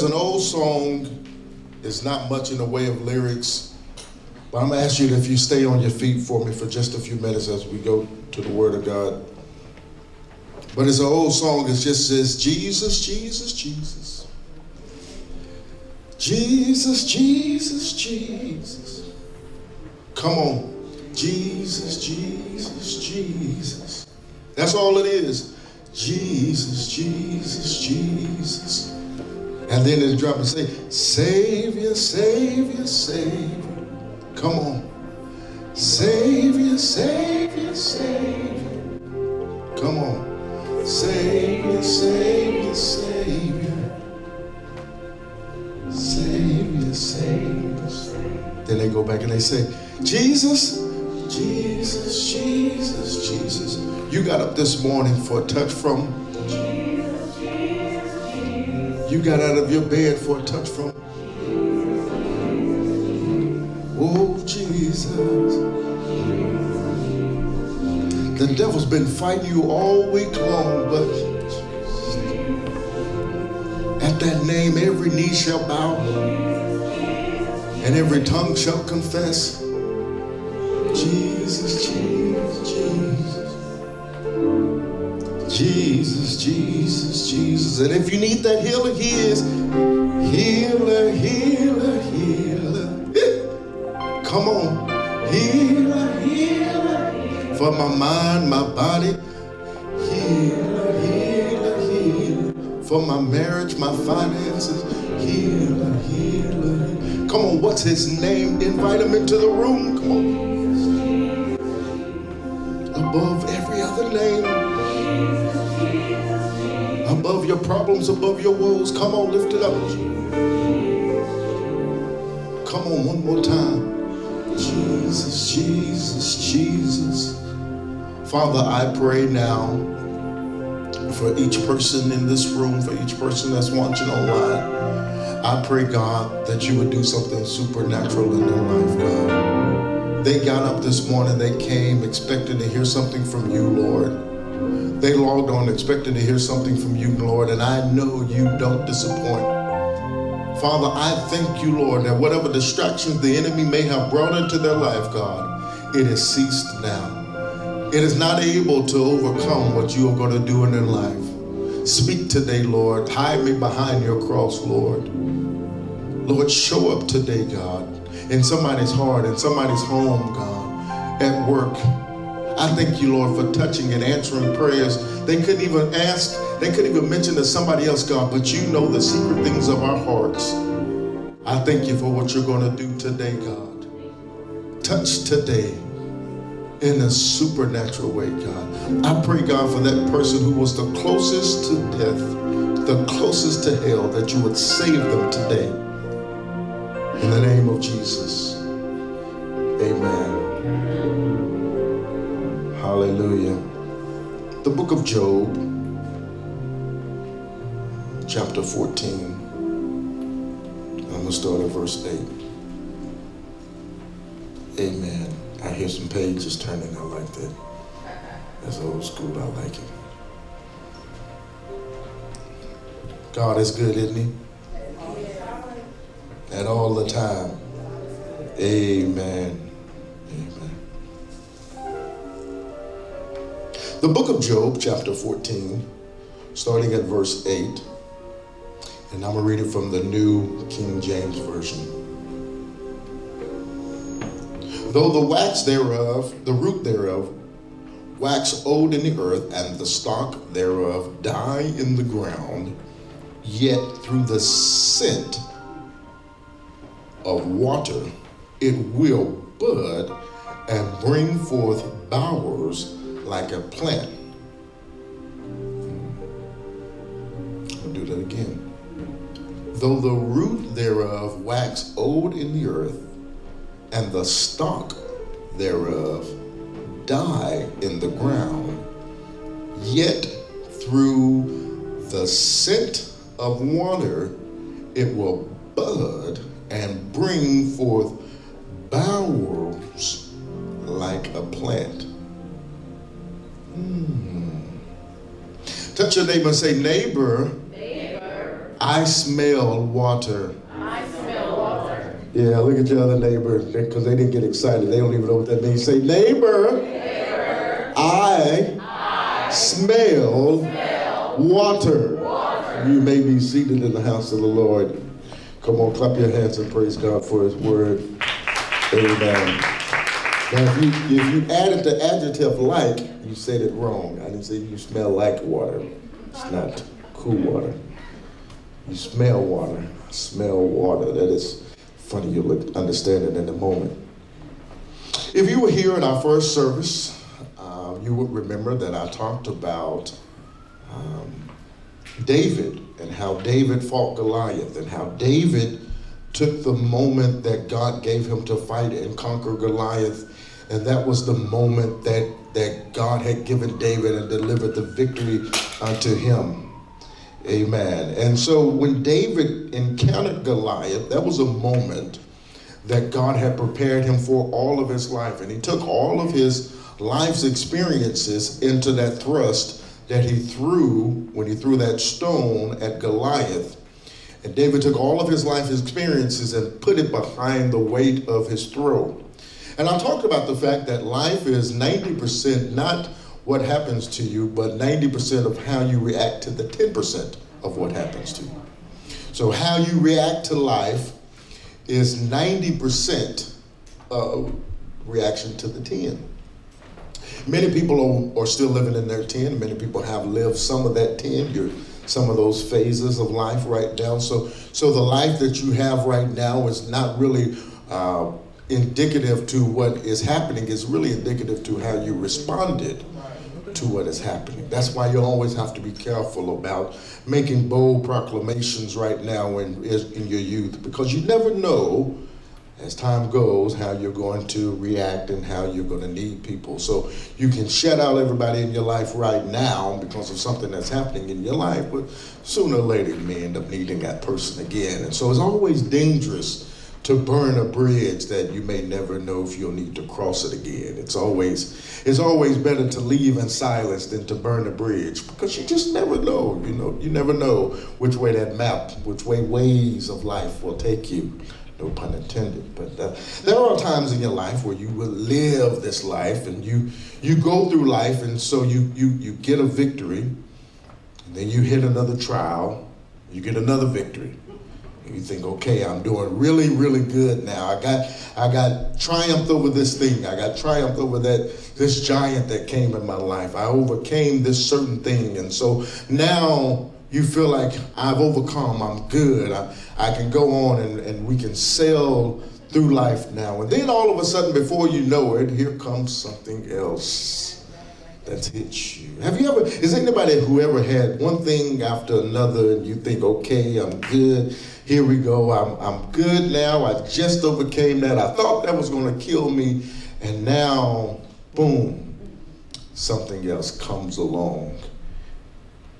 There's an old song, it's not much in the way of lyrics, but I'm gonna ask you if you stay on your feet for me for just a few minutes as we go to the Word of God. But it's an old song, it just says, Jesus, Jesus, Jesus. Jesus, Jesus, Jesus. Come on. Jesus, Jesus, Jesus. That's all it is. Jesus, Jesus, Jesus. And then it drop and say, Savior, Savior, Savior. Come on. Savior, Savior, Savior. Come on. Savior, Savior, Savior. Savior, Savior, Savior. Then they go back and they say, Jesus, Jesus, Jesus, Jesus. You got up this morning for a touch from you got out of your bed for a touch from. Oh, Jesus. The devil's been fighting you all week long, but at that name, every knee shall bow and every tongue shall confess. Jesus, Jesus, Jesus. Jesus, Jesus, Jesus. And if you need that healer, He is healer, healer, healer. Come on. Healer, healer. For my mind, my body. Healer, healer, healer. For my marriage, my finances. Healer, healer. Come on, what's his name? Invite him into the room. Come on. Above every other name your problems, above your woes. Come on, lift it up. Come on, one more time. Jesus, Jesus, Jesus. Father, I pray now for each person in this room, for each person that's watching online. I pray, God, that you would do something supernatural in their life, God. They got up this morning, they came expecting to hear something from you, Lord. They logged on expecting to hear something from you, Lord, and I know you don't disappoint. Father, I thank you, Lord, that whatever distractions the enemy may have brought into their life, God, it has ceased now. It is not able to overcome what you are going to do in their life. Speak today, Lord. Hide me behind your cross, Lord. Lord, show up today, God, in somebody's heart, in somebody's home, God, at work, I thank you, Lord, for touching and answering prayers. They couldn't even ask, they couldn't even mention to somebody else, God, but you know the secret things of our hearts. I thank you for what you're going to do today, God. Touch today in a supernatural way, God. I pray, God, for that person who was the closest to death, the closest to hell, that you would save them today. In the name of Jesus. Amen. Hallelujah. The book of Job, chapter 14. I'm going to start at verse 8. Amen. I hear some pages turning. I like that. That's old school. I like it. God is good, isn't He? And all the time. Amen. The book of Job, chapter 14, starting at verse 8. And I'm going to read it from the New King James Version. Though the wax thereof, the root thereof, wax old in the earth, and the stalk thereof die in the ground, yet through the scent of water it will bud and bring forth bowers like a plant. I'll do that again. Though the root thereof wax old in the earth, and the stalk thereof die in the ground, yet through the scent of water, it will bud and bring forth bowels like a plant. Mm. Touch your neighbor and say, neighbor, neighbor, I smell water. I smell water. Yeah, look at your other neighbor because they didn't get excited. They don't even know what that means. Say, neighbor, neighbor I, I smell, smell water. water. You may be seated in the house of the Lord. Come on, clap your hands and praise God for His word. Amen. Now, if you, if you added the adjective like, you said it wrong. I didn't say you smell like water. It's not cool water. You smell water. Smell water. That is funny. You'll understand it in a moment. If you were here in our first service, um, you would remember that I talked about um, David and how David fought Goliath and how David took the moment that God gave him to fight and conquer Goliath. And that was the moment that, that God had given David and delivered the victory uh, unto him. Amen. And so when David encountered Goliath, that was a moment that God had prepared him for all of his life. And he took all of his life's experiences into that thrust that he threw when he threw that stone at Goliath. And David took all of his life experiences and put it behind the weight of his throw. And I talked about the fact that life is 90% not what happens to you, but 90% of how you react to the 10% of what happens to you. So, how you react to life is 90% uh, reaction to the 10. Many people are, are still living in their 10. Many people have lived some of that 10. You're some of those phases of life right now. So, so the life that you have right now is not really uh, indicative to what is happening. It's really indicative to how you responded to what is happening. That's why you always have to be careful about making bold proclamations right now in, in your youth because you never know as time goes, how you're going to react and how you're going to need people. So you can shut out everybody in your life right now because of something that's happening in your life, but sooner or later you may end up needing that person again. And so it's always dangerous to burn a bridge that you may never know if you'll need to cross it again. It's always it's always better to leave in silence than to burn a bridge because you just never know. You know, you never know which way that map, which way ways of life will take you no pun intended. But uh, there are times in your life where you will live this life and you you go through life and so you you you get a victory, and then you hit another trial, you get another victory. And you think, okay, I'm doing really, really good now. I got I got triumphed over this thing. I got triumphed over that this giant that came in my life. I overcame this certain thing. And so now you feel like I've overcome, I'm good, I, I can go on and, and we can sail through life now. And then all of a sudden, before you know it, here comes something else that's hit you. Have you ever, is anybody who ever had one thing after another and you think, okay, I'm good, here we go, I'm, I'm good now, I just overcame that, I thought that was to kill me, and now, boom, something else comes along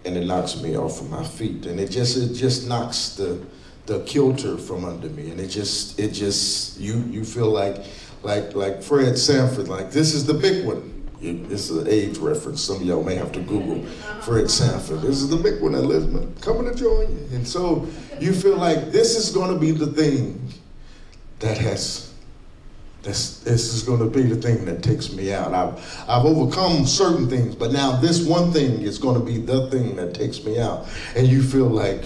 and it knocks me off of my feet. And it just it just knocks the the kilter from under me. And it just it just you you feel like like like Fred Sanford like this is the big one. This is an age reference. Some of y'all may have to google Fred Sanford. This is the big one Elizabeth coming to join you and so you feel like this is to be the thing that has this, this is going to be the thing that takes me out. I've, I've overcome certain things, but now this one thing is going to be the thing that takes me out. And you feel like,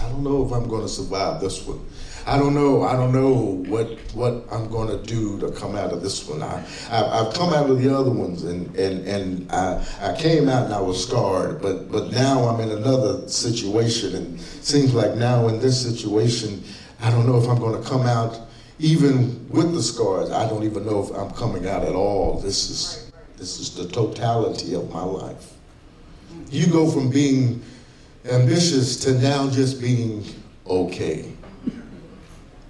I don't know if I'm going to survive this one. I don't know. I don't know what what I'm going to do to come out of this one. I, I have come out of the other ones, and and and I I came out and I was scarred, but but now I'm in another situation, and seems like now in this situation, I don't know if I'm going to come out even with the scars, I don't even know if I'm coming out at all. This is this is the totality of my life. You go from being ambitious to now just being okay.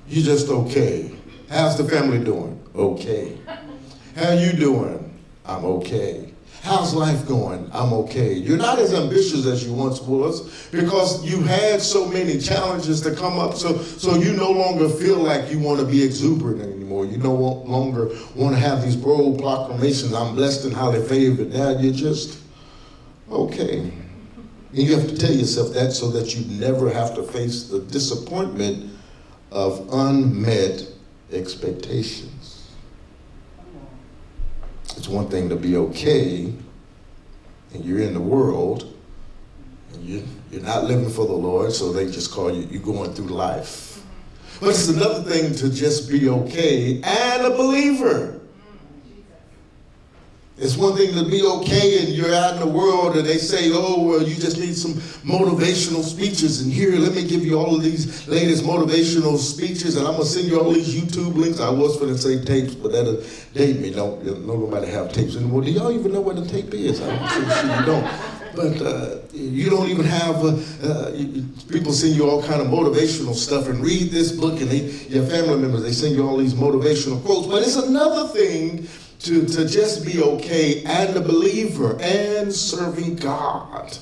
You're just okay. How's the family doing? Okay. How you doing? I'm okay. How's life going? I'm okay. You're not as ambitious as you once was because you had so many challenges to come up. So, so you no longer feel like you want to be exuberant anymore. You no longer want to have these bold proclamations. I'm blessed and highly favored. Now you're just okay. And you have to tell yourself that so that you never have to face the disappointment of unmet expectations. It's one thing to be okay, and you're in the world, and you, you're not living for the Lord, so they just call you, you're going through life. Mm-hmm. But it's another thing to just be okay and a believer. It's one thing to be okay and you're out in the world and they say, oh, well, you just need some motivational speeches. And here, let me give you all of these latest motivational speeches and I'm going to send you all these YouTube links. I was going to say tapes, but that'll date me. Don't, no, nobody have tapes anymore. Do y'all even know what a tape is? I'm sure, you don't. But uh, you don't even have, uh, uh, people send you all kind of motivational stuff and read this book and they, your family members, they send you all these motivational quotes. But it's another thing to, to just be okay and a believer and serving God.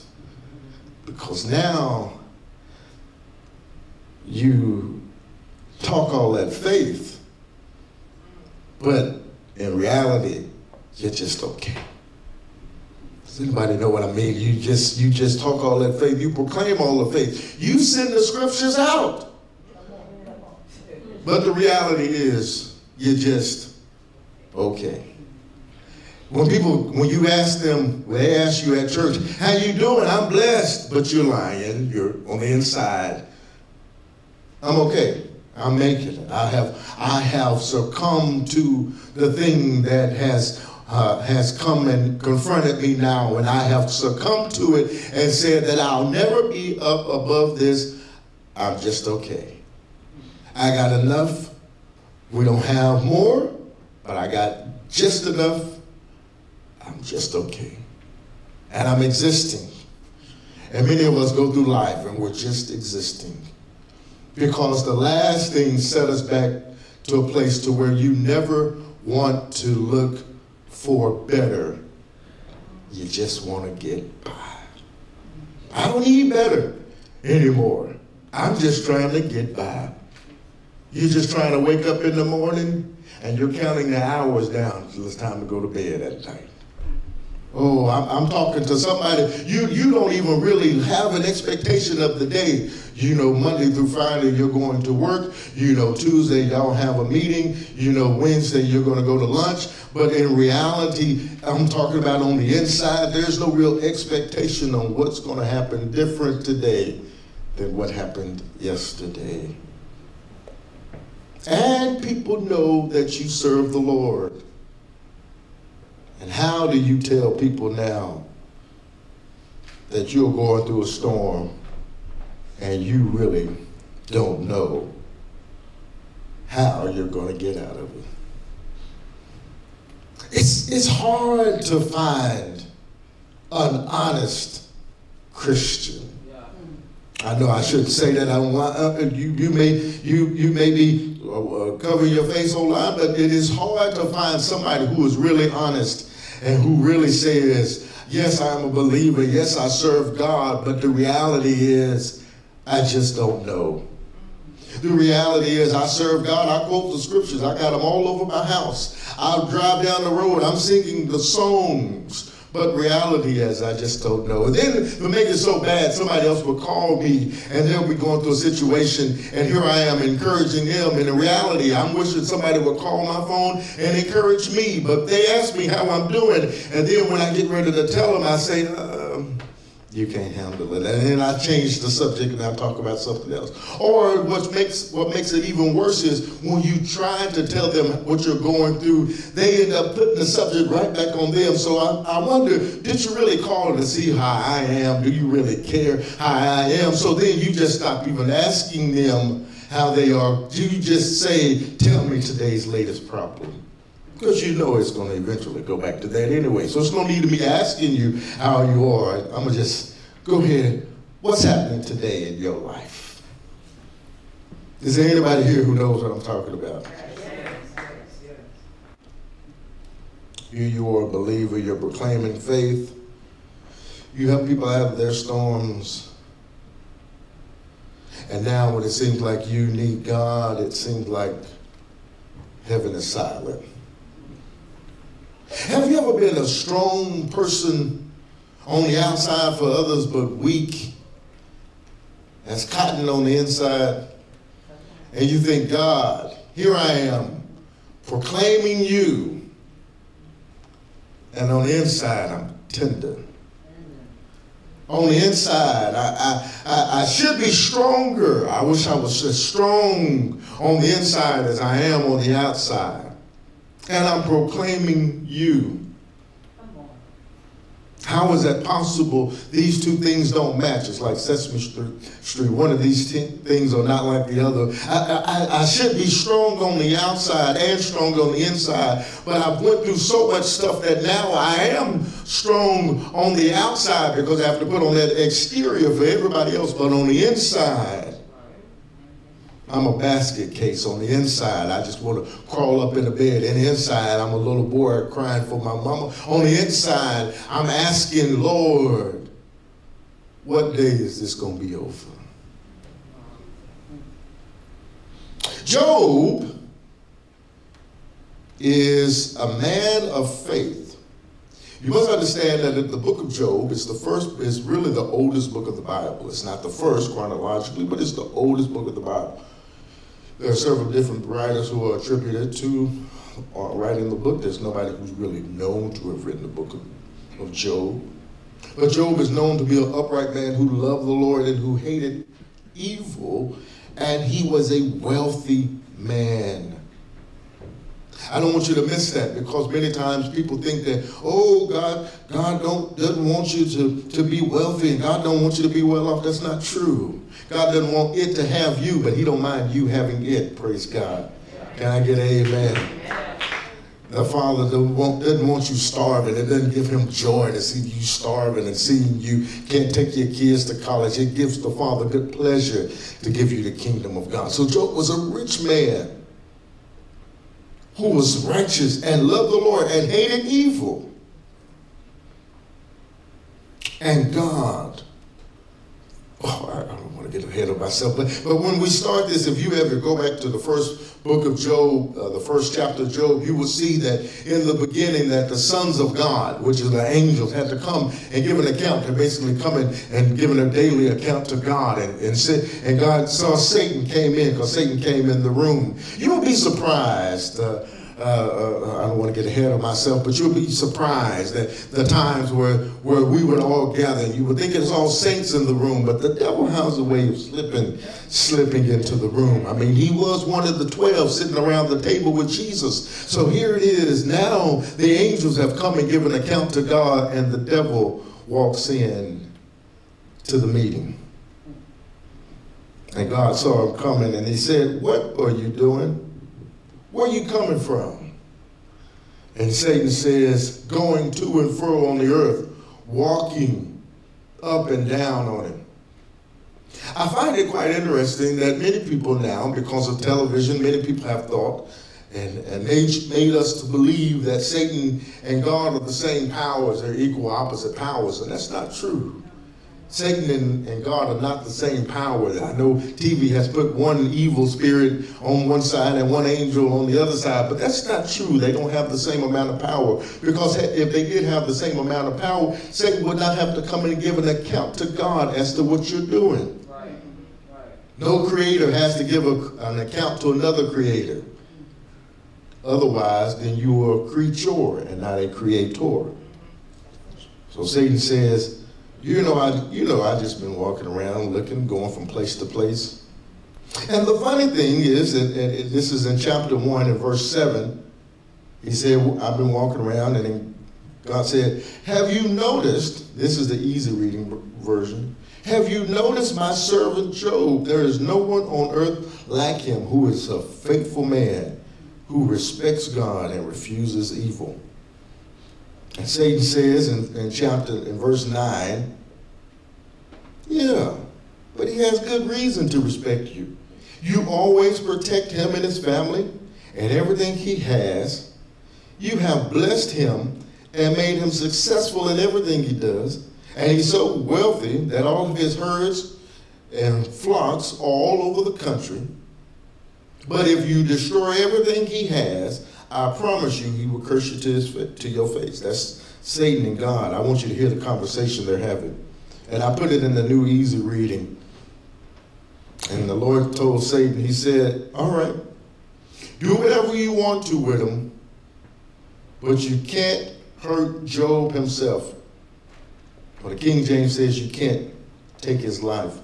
Because now you talk all that faith, but in reality, you're just okay. Does anybody know what I mean? You just you just talk all that faith, you proclaim all the faith, you send the scriptures out. But the reality is, you're just okay. When people, when you ask them, they ask you at church, how you doing? I'm blessed, but you're lying. You're on the inside. I'm okay. I'm making it. I have, I have succumbed to the thing that has uh, has come and confronted me now, and I have succumbed to it and said that I'll never be up above this. I'm just okay. I got enough. We don't have more, but I got just enough I'm just okay. And I'm existing. And many of us go through life and we're just existing. Because the last thing set us back to a place to where you never want to look for better. You just want to get by. I don't need better anymore. I'm just trying to get by. You're just trying to wake up in the morning and you're counting the hours down till it's time to go to bed at night. Oh, I'm, talking to somebody. You you don't even really have an expectation of the day. You know, Monday through Friday you're going to work. You know, Tuesday y'all have a meeting. You know, Wednesday you're going to go to lunch. But in reality, I'm talking about on the inside. There's no real expectation on what's going to happen different today than what happened yesterday. And people know that you serve the Lord. And how do you tell people now that you're going through a storm and you really don't know how you're going to get out of it? It's, it's hard to find an honest Christian. I know I shouldn't say that. I uh, you, you may you you may be uh, uh covering your face online, but it is hard to find somebody who is really honest and who really says, Yes, I'm a believer. Yes, I serve God. But the reality is, I just don't know. The reality is, I serve God. I quote the scriptures. I got them all over my house. I'll drive down the road. I'm singing the songs but reality is, I just don't know. And then to make it so bad, somebody else will call me and they'll be going through a situation, and here I am encouraging them. And in reality, I'm wishing somebody would call my phone and encourage me. But they ask me how I'm doing, and then when I get ready to tell them, I say, uh, you can't handle it. And then I change the subject and I talk about something else. Or what makes what makes it even worse is when you try to tell them what you're going through, they end up putting the subject right back on them. So I, I wonder, did you really call to see how I am? Do you really care how I am? So then you just stop even asking them how they are. You just say, tell me today's latest problem? Because you know it's going to eventually go back to that anyway. So it's no need of me asking you how you are. I'm going to just go ahead. What's happening today in your life? Is there anybody here who knows what I'm talking about? Here you are a believer, you're proclaiming faith. You help people out of their storms. And now, when it seems like you need God, it seems like heaven is silent. Have you ever been a strong person on the outside for others, but weak as cotton on the inside? And you think, God, here I am proclaiming you, and on the inside, I'm tender. On the inside, I, I, I, should be stronger. I wish I was as strong on the inside as I am on the outside. And I'm proclaiming you. How is that possible? These two things don't match. It's like Sesame Street. One of these things are not like the other. I, I, I, should be strong on the outside and strong on the inside, but I've went through so much stuff that now I am strong on the outside because I have to put on that exterior for everybody else, but on the inside, I'm a basket case on the inside. I just want to crawl up in the bed. And inside, I'm a little boy crying for my mama. On the inside, I'm asking, Lord, what day is this going to be over? Job is a man of faith. You must understand that the book of Job is the first, is really the oldest book of the Bible. It's not the first chronologically, but it's the oldest book of the Bible. There are several different writers who are attributed to uh, writing the book. There's nobody who's really known to have written the book of, of Job. But Job is known to be an upright man who loved the Lord and who hated evil, and he was a wealthy man. I don't want you to miss that because many times people think that, oh, God, God don't, doesn't want you to, to be wealthy and God don't want you to be well off. That's not true. God doesn't want it to have you, but he don't mind you having it. Praise God. Can I get an amen? The Father doesn't want, doesn't want you starving. It doesn't give him joy to see you starving and seeing you can't take your kids to college. It gives the Father good pleasure to give you the kingdom of God. So Job was a rich man who was righteous and loved the Lord and hated evil. And God, oh, I don't want to get ahead of myself, but, but when we start this, if you ever go back to the first book of Job, uh, the first chapter of Job, you will see that in the beginning that the sons of God, which is the angels, had to come and give an account. They're basically coming and giving a daily account to God. And, and, sit, and God saw Satan came in because Satan came in the room. You will be surprised. Uh, uh, uh, I don't want to get ahead of myself, but you'll be surprised at the times where, where we would all gather. You would think it's all saints in the room, but the devil has a way of slipping, slipping into the room. I mean, he was one of the twelve sitting around the table with Jesus. So here it is. Now the angels have come and given account to God, and the devil walks in to the meeting. And God saw him coming, and he said, What are you doing? Where are you coming from? And Satan says, going to and fro on the earth, walking up and down on it. I find it quite interesting that many people now, because of television, many people have thought and, and made, made us to believe that Satan and God are the same powers, they're equal opposite powers, and that's not true. Satan and, and, God are not the same power. I know TV has put one evil spirit on one side and one angel on the other side, but that's not true. They don't have the same amount of power. Because if they did have the same amount of power, Satan would not have to come and give an account to God as to what you're doing. No creator has to give a, an account to another creator. Otherwise, then you are a creature and not a creator. So Satan says, you know, I you know I just been walking around looking, going from place to place. And the funny thing is, and, and this is in chapter one and verse seven. He said, "I've been walking around, and God said, Have you noticed? This is the easy reading version. Have you noticed my servant Job? There is no one on earth like him who is a faithful man, who respects God and refuses evil." Satan says in, in chapter, in verse 9, yeah, but he has good reason to respect you. You always protect him and his family and everything he has. you have blessed him and made him successful in everything he does. And he's so wealthy that all of his herds and flocks are all over the country. But if you destroy everything he has, I promise you he will curse you to, his, to your face. That's Satan and God. I want you to hear the conversation they're having. And I put it in the New Easy Reading. And the Lord told Satan, He said, All right, do whatever you want to with him, but you can't hurt Job himself. Well, the King James says you can't take his life.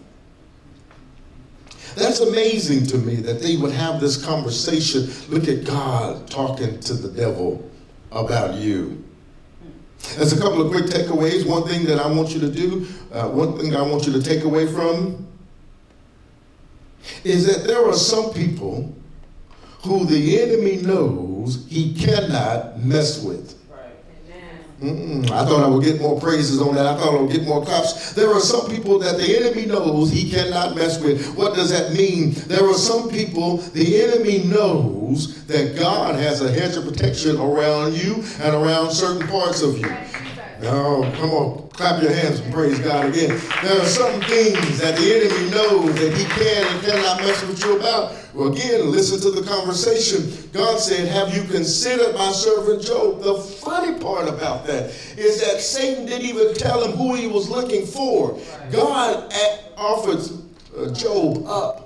That's amazing to me that they would have this conversation. Look at God talking to the devil about you. There's a couple of quick takeaways. One thing that I want you to do, uh, one thing I want you to take away from is that there are some people who the enemy knows he cannot mess with. Mm-mm. I thought I would get more praises on that. I thought I would get more cops. There are some people that the enemy knows he cannot mess with. What does that mean? There are some people the enemy knows that God has a hedge of protection around you and around certain parts of you. Oh, come on, clap your hands and praise God again. There are some things that the enemy knows that he can and cannot mess with you about. Well, again, listen to the conversation. God said, Have you considered my servant Job? The funny part about that is that Satan didn't even tell him who he was looking for. God offered uh, Job up.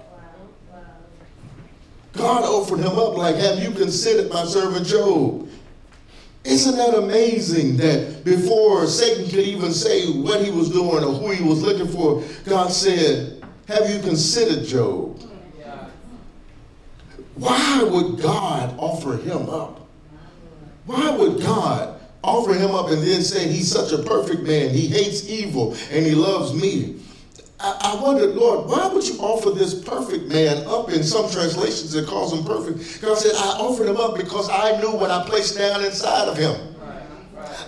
God offered him up, like, Have you considered my servant Job? Isn't that amazing that before Satan could even say what he was doing or who he was looking for, God said, Have you considered Job? Why would God offer him up? Why would God offer him up and then say he's such a perfect man? He hates evil and he loves me. I, I wondered, Lord, why would you offer this perfect man up? In some translations, it calls him perfect. God said, I offered him up because I knew what I placed down inside of him.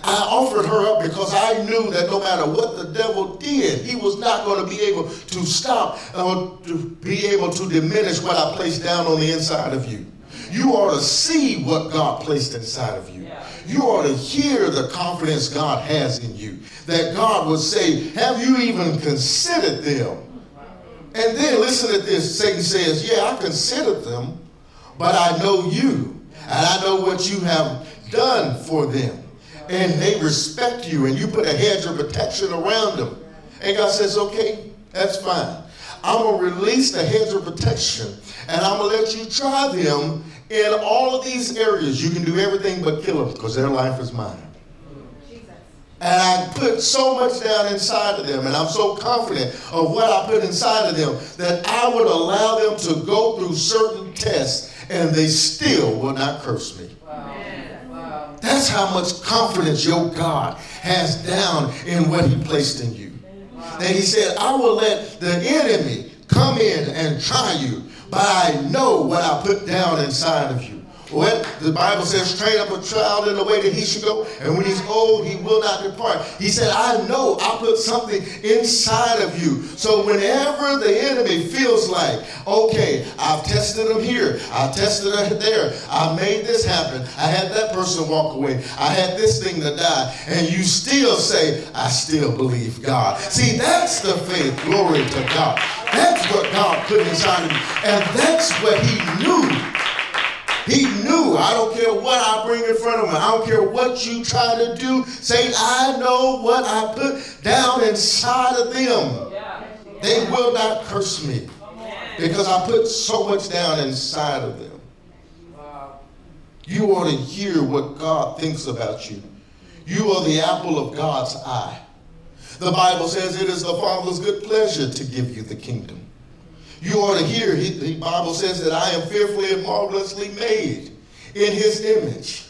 I offered her up because I knew that no matter what the devil did, he was not going to be able to stop or to be able to diminish what I placed down on the inside of you. You ought to see what God placed inside of you. You ought to hear the confidence God has in you. That God would say, Have you even considered them? And then listen to this. Satan says, Yeah, I considered them, but I know you, and I know what you have done for them. And they respect you, and you put a hedge of protection around them. And God says, Okay, that's fine. I'm going to release the hedge of protection, and I'm going to let you try them in all of these areas. You can do everything but kill them because their life is mine. And I put so much down inside of them, and I'm so confident of what I put inside of them that I would allow them to go through certain tests and they still will not curse me. That's how much confidence your God has down in what He placed in you. Wow. And He said, I will let the enemy come in and try you but I know what I put down inside of you. What the Bible says, train up a child in the way that he should go, and when he's old, he will not depart. He said, I know I put something inside of you. So whenever the enemy feels like, okay, I've tested him here, I've tested him there, I made this happen, I had that person walk away, I had this thing to die, and you still say, I still believe God. See, that's the faith. Glory to God. That's what God put inside of you. And that's what he knew he knew, I don't care what I bring in front of him. I don't care what you try to do. Say, I know what I put down inside of them. They will not curse me because I put so much down inside of them. You ought to hear what God thinks about you. You are the apple of God's eye. The Bible says it is the Father's good pleasure to give you the kingdom. You ought to hear, he, the Bible says that I am fearfully and marvelously made in his image.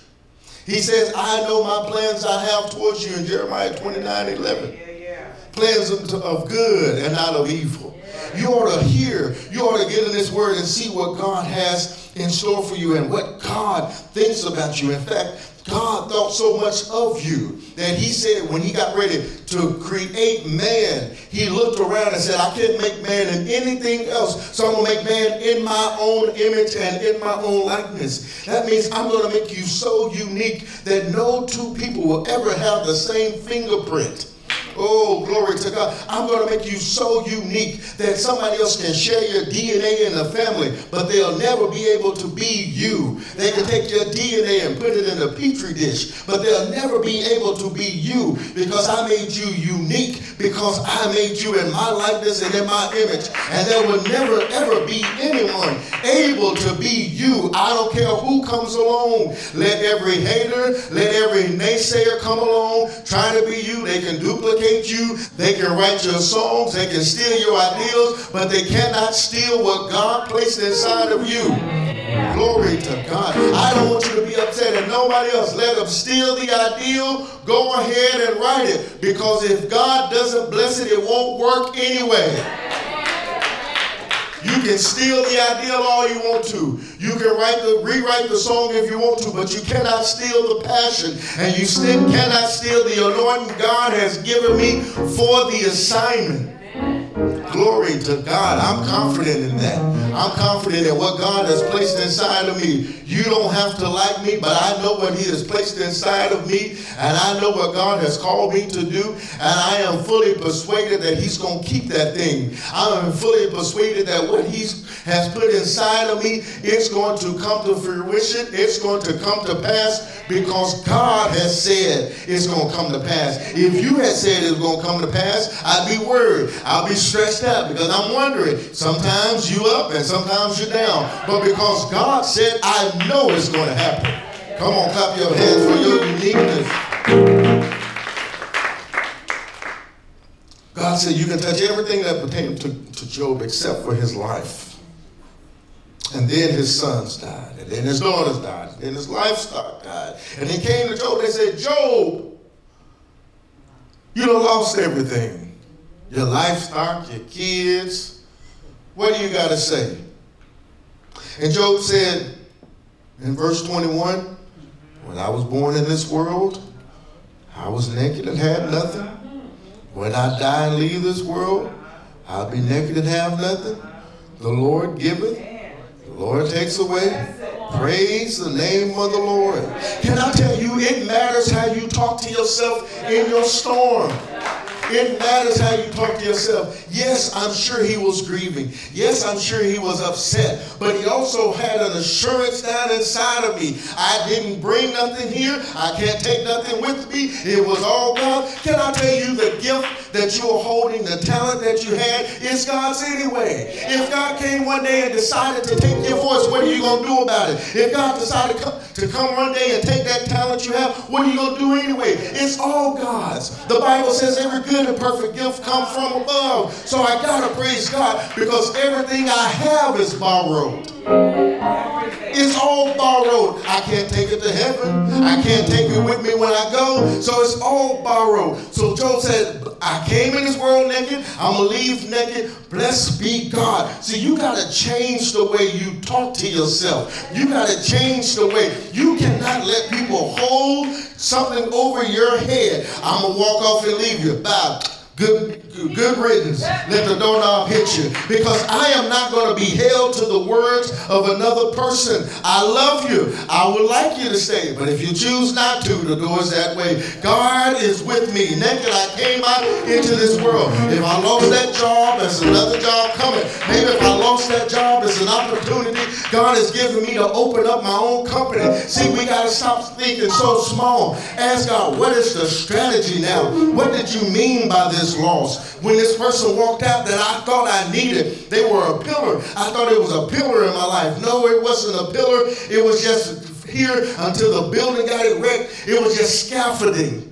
He says, I know my plans I have towards you in Jeremiah 29 11. Yeah, yeah. Plans of good and not of evil. Yeah. You ought to hear, you ought to get in this word and see what God has in store for you and what God thinks about you. In fact, God thought so much of you that he said when he got ready to create man, he looked around and said, I can't make man in anything else, so I'm to make man in my own image and in my own likeness. That means I'm going to make you so unique that no two people will ever have the same fingerprint. Oh, glory to God. I'm going to make you so unique that somebody else can share your DNA in the family, but they'll never be able to be you. They can take your DNA and put it in a petri dish, but they'll never be able to be you because I made you unique because I made you in my likeness and in my image. And there will never, ever be anyone able to be you. I don't care comes along. Let every hater, let every naysayer come along trying to be you. They can duplicate you. They can write your songs. They can steal your ideals, but they cannot steal what God placed inside of you. Glory to God. I don't want you to be upset at nobody else. Let them steal the ideal. Go ahead and write it. Because if God doesn't bless it, it won't work anyway. You can steal the ideal all you want to. You can write the rewrite the song if you want to, but you cannot steal the passion, and you still cannot steal the anointing God has given me for the assignment. Glory to God. I'm confident in that. I'm confident in what God has placed inside of me. You don't have to like me, but I know what He has placed inside of me, and I know what God has called me to do, and I am fully persuaded that He's going to keep that thing. I am fully persuaded that what He has put inside of me, it's going to come to fruition. It's going to come to pass because God has said it's going to come to pass. If you had said it's going to come to pass, I'd be worried. I'd be stressed because I'm wondering. Sometimes you up and sometimes you're down. But because God said, I know it's going to happen. Come on, clap your hands for your uniqueness. God said you can touch everything that pertains to, to Job except for his life. And then his sons died, and then his daughters died, and then his livestock died. And he came to Job, they said, Job, you done lost everything. Your livestock, your kids. What do you got to say? And Job said in verse 21, when I was born in this world, I was naked and had nothing. When I die and leave this world, I'll be naked and have nothing. The Lord giveth, the Lord takes away. Praise the name of the Lord. Can I tell you, it matters how you talk to yourself in your storm. It matters how you talk to yourself. Yes, I'm sure he was grieving. Yes, I'm sure he was upset. But he also had an assurance down inside of me. I didn't bring nothing here. I can't take nothing with me. It was all God. Can I tell you the gift that you're holding, the talent that you had, is God's anyway. If God came one day and decided to take your voice, what are you going to do about it? If God decided to come, one day and take that talent you have, what are you going to do anyway? It's all God's. The Bible says every good good and perfect gift come from above. So I gotta praise God because everything I have is borrowed. It's all borrowed. I can't take it to heaven. I can't take it with me when I go. So it's all borrowed. So Job said, I came in this world naked. I'm going to leave naked. Blessed be God. See, you got to change the way you talk to yourself. You got to change the way. You cannot let people hold something over your head. I'm going to walk off and leave you. Bye. Good, good riddance. Let the doorknob hit you. Because I am not going to be held to the words of another person. I love you. I would like you to stay. But if you choose not to, the door is that way. God is with me. Naked I came out into this world. If I lost that job, there's another job coming. Maybe if I lost that job, there's an opportunity God has given me to open up my own company. See, we got to stop thinking so small. Ask God, what is the strategy now? What did you mean by this loss. When this person walked out that I thought I needed, they were a pillar. I thought it was a pillar in my life. No, it wasn't a pillar. It was just here until the building got erected. It was just scaffolding.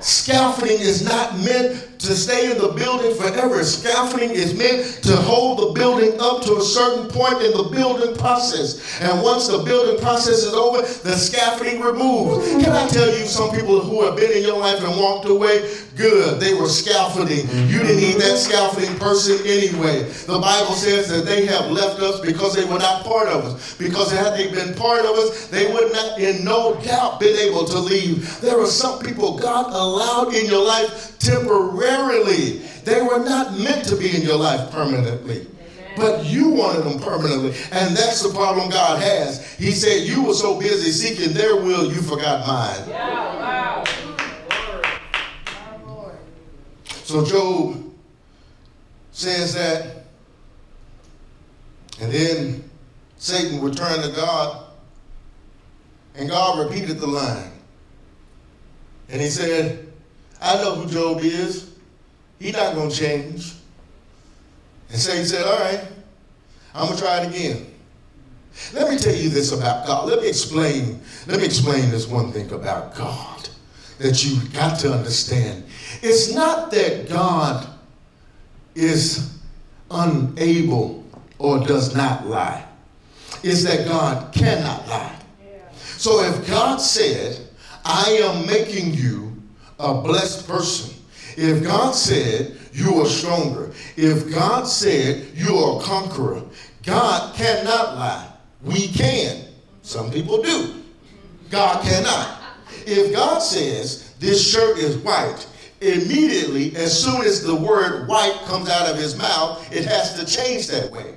Scaffolding is not meant to stay in the building forever. Scaffolding is meant to hold the building up to a certain point in the building process. And once the building process is over, the scaffolding removes. Can I tell you, some people who have been in your life and walked away, good. They were scaffolding. You didn't need that scaffolding person anyway. The Bible says that they have left us because they were not part of us. Because had they been part of us, they would not, in no doubt, been able to leave. There are some people God allowed in your life temporarily. They were not meant to be in your life permanently. But you wanted them permanently. And that's the problem God has. He said, You were so busy seeking their will, you forgot mine. Yeah, wow. So Job says that, and then Satan returned to God, and God repeated the line. And he said, I know who Job is. He's not going to change. And Satan said, All right, I'm going to try it again. Let me tell you this about God. Let me explain. Let me explain this one thing about God that you got to understand. It's not that God is unable or does not lie. It's that God cannot lie. So if God said, I am making you a blessed person, if God said, you are stronger, if God said, you are a conqueror, God cannot lie. We can. Some people do. God cannot. If God says, this shirt is white, immediately, as soon as the word white comes out of his mouth, it has to change that way.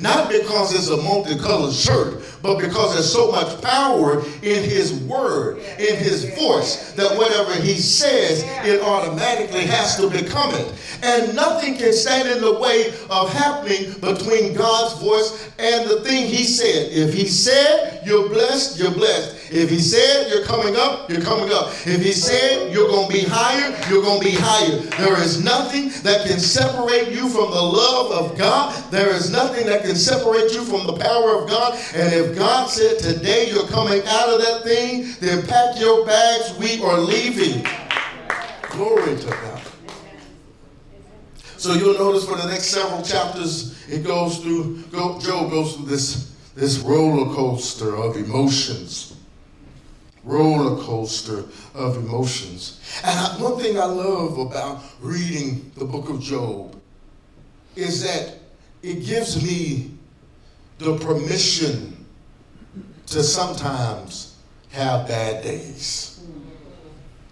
Not because it's a multicolored shirt, but because there's so much power in his word, in his voice, that whatever he says, it automatically has to become it. And nothing can stand in the way of happening between God's voice and the thing he said. If he said, you're blessed, you're blessed. If he said you're coming up, you're coming up. If he said you're going to be higher, you're going to be higher. There is nothing that can separate you from the love of God. There is nothing that can separate you from the power of God. And if God said today you're coming out of that thing, then pack your bags. We are leaving. Glory to God. So you'll notice for the next several chapters, it goes through, Job goes through this, this roller coaster of emotions roller coaster of emotions. And I, one thing I love about reading the book of Job is that it gives me the permission to sometimes have bad days.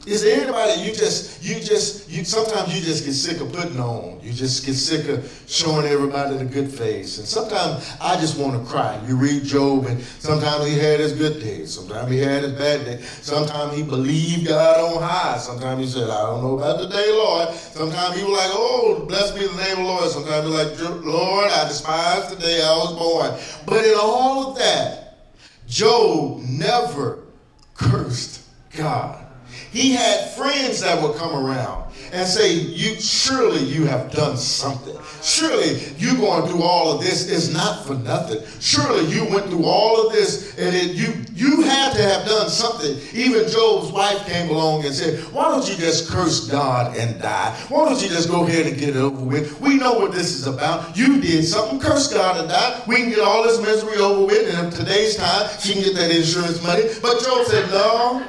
Is there anybody you just you just you sometimes you just get sick of putting on. You just get sick of showing everybody the good face. And sometimes I just want to cry. You read Job and sometimes he had his good days. Sometimes he had his bad days. Sometimes he believed God on high. Sometimes he said, I don't know about the day, Lord. Sometimes he was like, Oh, blessed be the name of the Lord. Sometimes he was like, Lord, I despise the day I was born. But in all of that, Job never cursed God. He had friends that would come around and say, "You surely you have done something. Surely you going through all of this is not for nothing. Surely you went through all of this and it, you you had to have done something." Even Job's wife came along and said, "Why don't you just curse God and die? Why don't you just go ahead and get it over with? We know what this is about. You did something. Curse God and die. We can get all this misery over with, and in today's time, she can get that insurance money." But Job said, "No."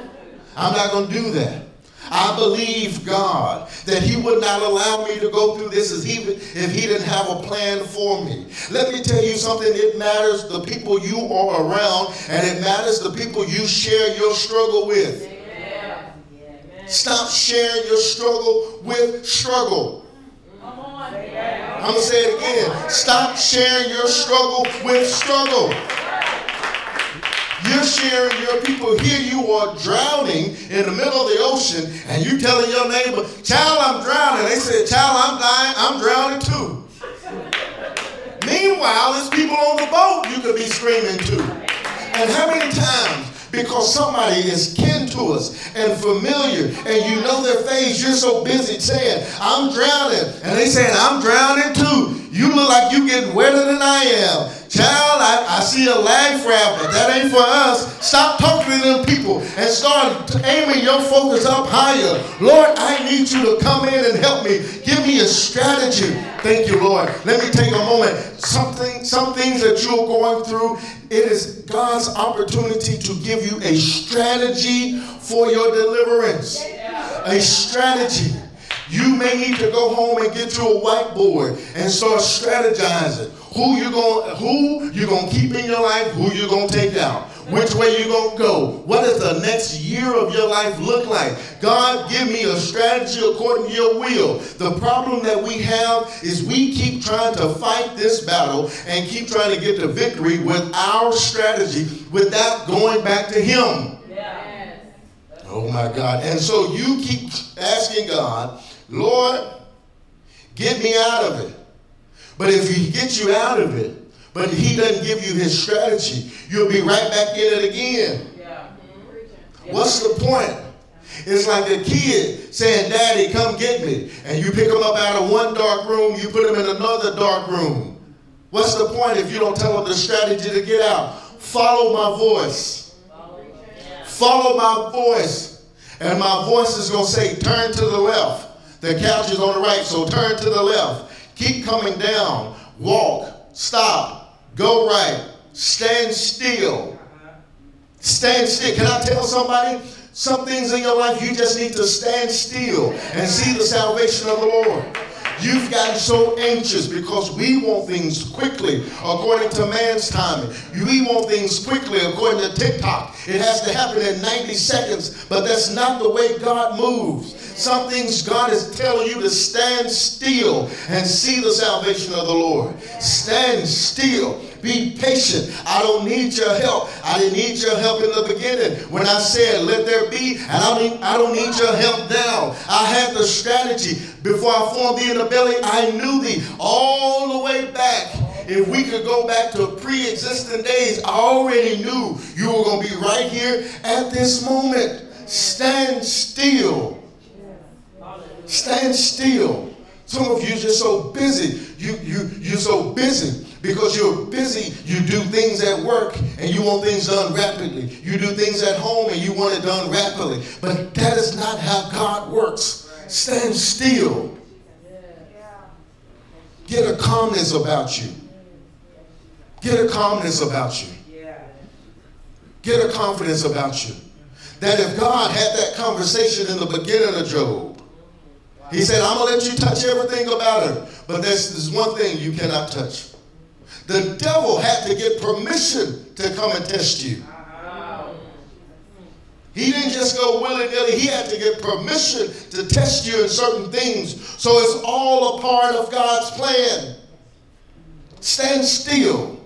I'm not going to do that. I believe God that He would not allow me to go through this if he, if he didn't have a plan for me. Let me tell you something. It matters the people you are around, and it matters the people you share your struggle with. Amen. Stop sharing your struggle with struggle. I'm going to say it again. Stop sharing your struggle with struggle. You're sharing your people. Here you are drowning in the middle of the ocean, and you telling your neighbor, Child, I'm drowning. They said, Child, I'm dying. I'm drowning too. Meanwhile, there's people on the boat you could be screaming to. And how many times because somebody is kin to us and familiar and you know their face. You're so busy saying, I'm drowning. And they saying, I'm drowning too. You look like you getting wetter than I am. Child, I, I see a life raft, but that ain't for us. Stop talking to them people and start aiming your focus up higher. Lord, I need you to come in and help me. Give me a strategy. Thank you, Lord. Let me take a moment. Something, some things that you're going through, it is God's opportunity to give you a strategy for your deliverance. A strategy. You may need to go home and get you a whiteboard and start strategizing. Who you going who you to keep in your life, who you going to take out. Which way you going to go? What does the next year of your life look like? God, give me a strategy according to your will. The problem that we have is we keep trying to fight this battle and keep trying to get the victory with our strategy without going back to Him. Oh my God. And so you keep asking God, Lord, get me out of it. But if He gets you out of it, but He doesn't give you His strategy, you'll be right back in it again. What's the point? It's like a kid saying, Daddy, come get me. And you pick them up out of one dark room, you put them in another dark room. What's the point if you don't tell them the strategy to get out? Follow my voice. Follow my voice. And my voice is going to say, turn to the left. The couch is on the right, so turn to the left. Keep coming down. Walk. Stop. Go right. Stand still. Stand still. Can I tell somebody? Some things in your life you just need to stand still and see the salvation of the Lord. You've gotten so anxious because we want things quickly according to man's timing. We want things quickly according to TikTok. It has to happen in 90 seconds, but that's not the way God moves. Some things God is telling you to stand still and see the salvation of the Lord. Stand still. Be patient. I don't need your help. I didn't need your help in the beginning when I said, let there be, and I don't I don't need your help now. I had the strategy. Before I formed thee in the belly, I knew thee all the way back. If we could go back to pre existing days, I already knew you were going to be right here at this moment. Stand still Stand still. Some of you are just so busy. You, you, you're so busy because you're busy. You do things at work and you want things done rapidly. You do things at home and you want it done rapidly. But that is not how God works. Stand still. Get a calmness about you. Get a calmness about you. Get a confidence about you. That if God had that conversation in the beginning of Job, he said, I'm going to let you touch everything about her, but there's, one thing you cannot touch. The devil had to get permission to come and test you. He didn't just go willy nilly. He had to get permission to test you in certain things. So it's all a part of God's plan. Stand still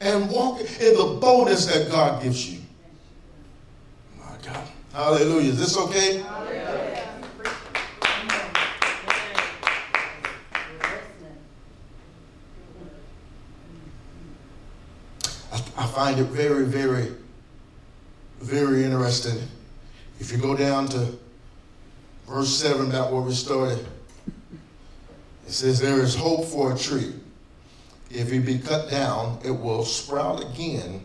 and walk in the boldness that God gives you. My God. Hallelujah. Is this okay? Hallelujah. I find it very, very, very interesting. If you go down to verse 7, about where we started, it says, There is hope for a tree. If it be cut down, it will sprout again,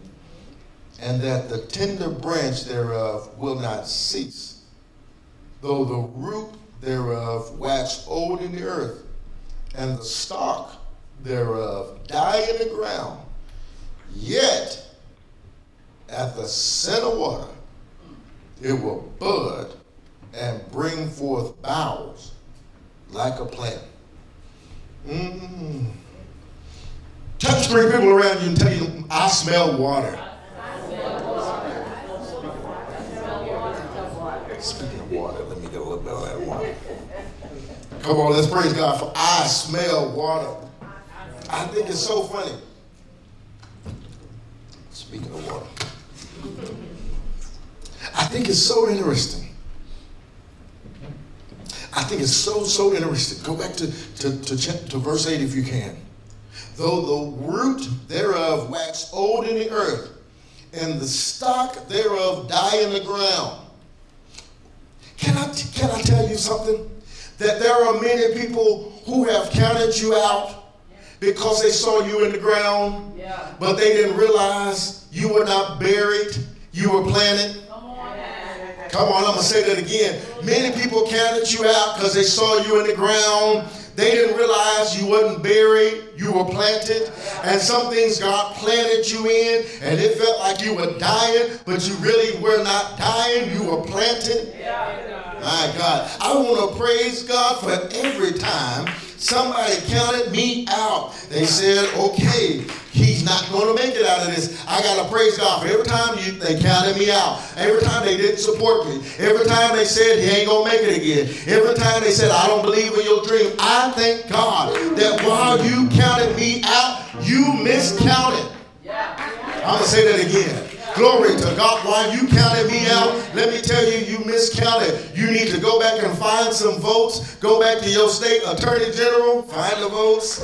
and that the tender branch thereof will not cease, though the root thereof wax old in the earth, and the stalk thereof die in the ground Yet, at the center water, it will bud and bring forth boughs like a plant. Mm. Touch three people around you and tell you, I smell water. Speaking of water, let me get a little bit of that water. Come on, let's praise God for I smell water. I think it's so funny. Speaking of water. I think it's so interesting. I think it's so, so interesting. Go back to, to, to, to verse 8 if you can. Though the root thereof wax old in the earth, and the stock thereof die in the ground. Can I, can I tell you something? That there are many people who have counted you out because they saw you in the ground, yeah. but they didn't realize you were not buried, you were planted. Come on, I'm going to say that again. Many people counted you out because they saw you in the ground. They didn't realize you wasn't buried, you were planted. And some things God planted you in, and it felt like you were dying, but you really were not dying, you were planted. My God. I want to praise God for every time somebody counted me out. They said, okay, he's not going to make it out of this. I got to praise God for every time you, they counted me out. Every time they didn't support me. Every time they said he ain't going to make it again. Every time they said, I don't believe in your dream. I thank God that while you counted me out, you miscounted. I'm going to say that again. Glory to God. While you counted me out, let me tell you, you miscounted. You need to go back and find some votes. Go back to your state attorney general, find the votes.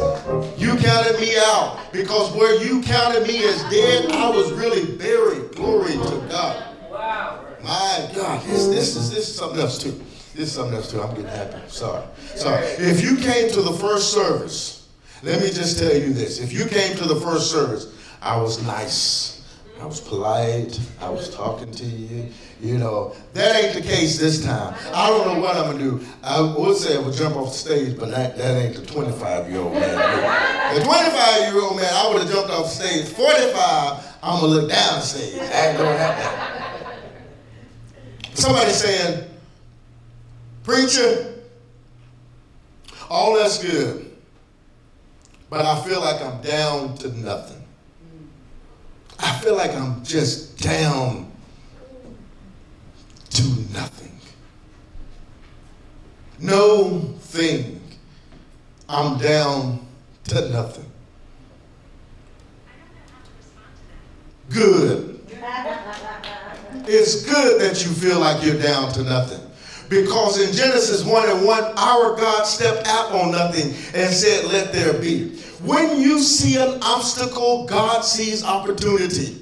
You counted me out because where you counted me as dead, I was really buried. Glory to God. Wow. My God, this, this is this is something else too. This is something else too. I'm getting happy. Sorry. Sorry. If you came to the first service, let me just tell you this. If you came to the first service, I was nice. I was polite. I was talking to you. You know, that ain't the case this time. I don't know what I'm to do. I would say I would jump off the stage, but that, that ain't the 25 year old man. The 25 year old man, I would have jumped off stage. 45, I'm to look down the stage. I ain't going that Somebody saying, Preacher, all that's good, but I feel like I'm down to nothing. I feel like I'm just down to nothing. No thing. I'm down to nothing. Good. It's good that you feel like you're down to nothing. Because in Genesis 1 and 1, our God stepped out on nothing and said, Let there be. When you see an obstacle, God sees opportunity.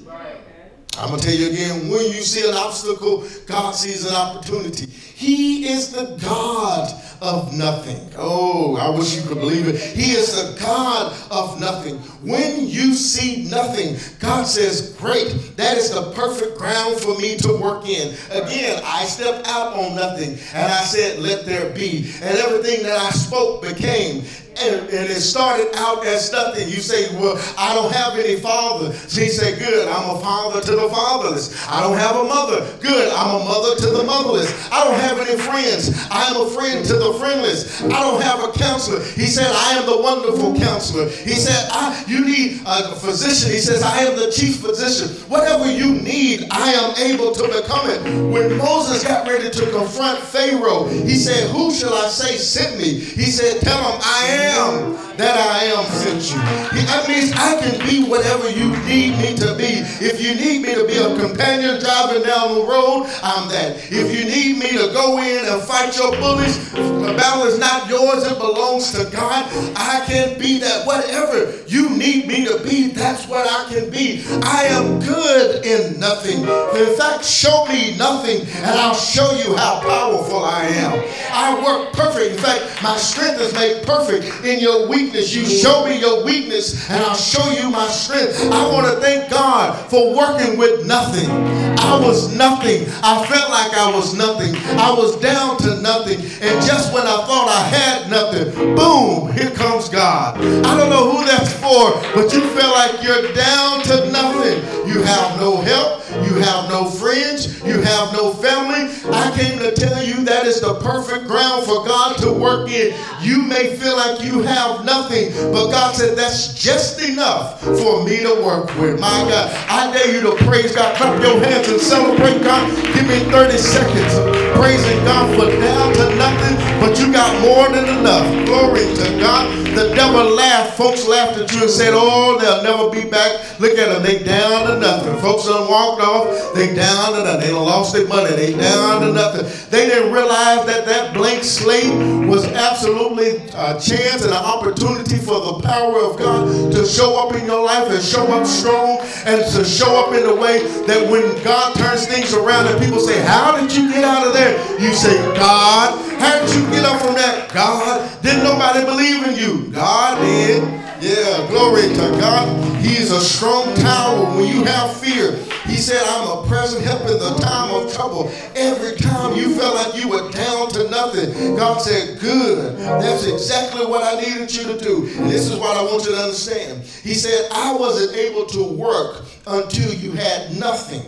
I'm going to tell you again when you see an obstacle, God sees an opportunity. He is the God of nothing. Oh, I wish you could believe it. He is the God of nothing. When you see nothing, God says, Great, that is the perfect ground for me to work in. Again, I stepped out on nothing and I said, Let there be. And everything that I spoke became and, and, it started out as nothing. You say, Well, I don't have any father. She said, Good, I'm a father to the fatherless. I don't have a mother. Good, I'm a mother to the motherless. I don't have any friends. I am a friend to the friendless. I don't have a counselor. He said, I am the wonderful counselor. He said, I, You need a physician. He says, I am the chief physician. Whatever you need, I am able to become it. When Moses got ready to confront Pharaoh, he said, Who shall I say sent me? He said, Tell him I am am that I am sent you. That means I can be whatever you need me to be. If you need me to be a companion driving down the road, I'm that. If you need me to go in and fight your bullies, the battle is not yours, it belongs to God. I can be that. Whatever you need me to be, that's what I can be. I am good in nothing. In fact, show me nothing and I'll show you how powerful I am. I work perfect. In fact, my strength is made perfect in your weakness. You show me your weakness and I'll show you my strength. I want to thank God for working with nothing. I was nothing. I felt like I was nothing. I was down to nothing. And just when I thought I had nothing, boom, here comes God. I don't know who that's for, but you feel like you're down to nothing. You have no help. You have no friends. You have no family. I came to tell you that is the perfect ground for God to work in. You may feel like you have nothing. But God said, that's just enough for me to work with. My God, I dare you to praise God. Clap your hands and celebrate God. Give me 30 seconds praising God for down to nothing, but you got more than enough. Glory to God. The devil laughed. Folks laughed at you and said, oh, they'll never be back. Look at them. They down to nothing. Folks done walked off. They down nothing. They lost their money. They down to nothing. They didn't realize that that blank slate was absolutely a chance and an opportunity for the power of God to show up in your life and show up strong and to show up in a way that when God turns things around and people say, How did you get out of there? You say, God, how did you get up from that? God, didn't nobody believe in you? God did. Yeah, glory to God. He is a strong tower when you have fear. He said, I'm a present help in the time of trouble. Every time you felt like you were down to nothing, God said, Good. That's exactly what I needed you to do. And this is what I want you to understand. He said, I wasn't able to work until you had nothing.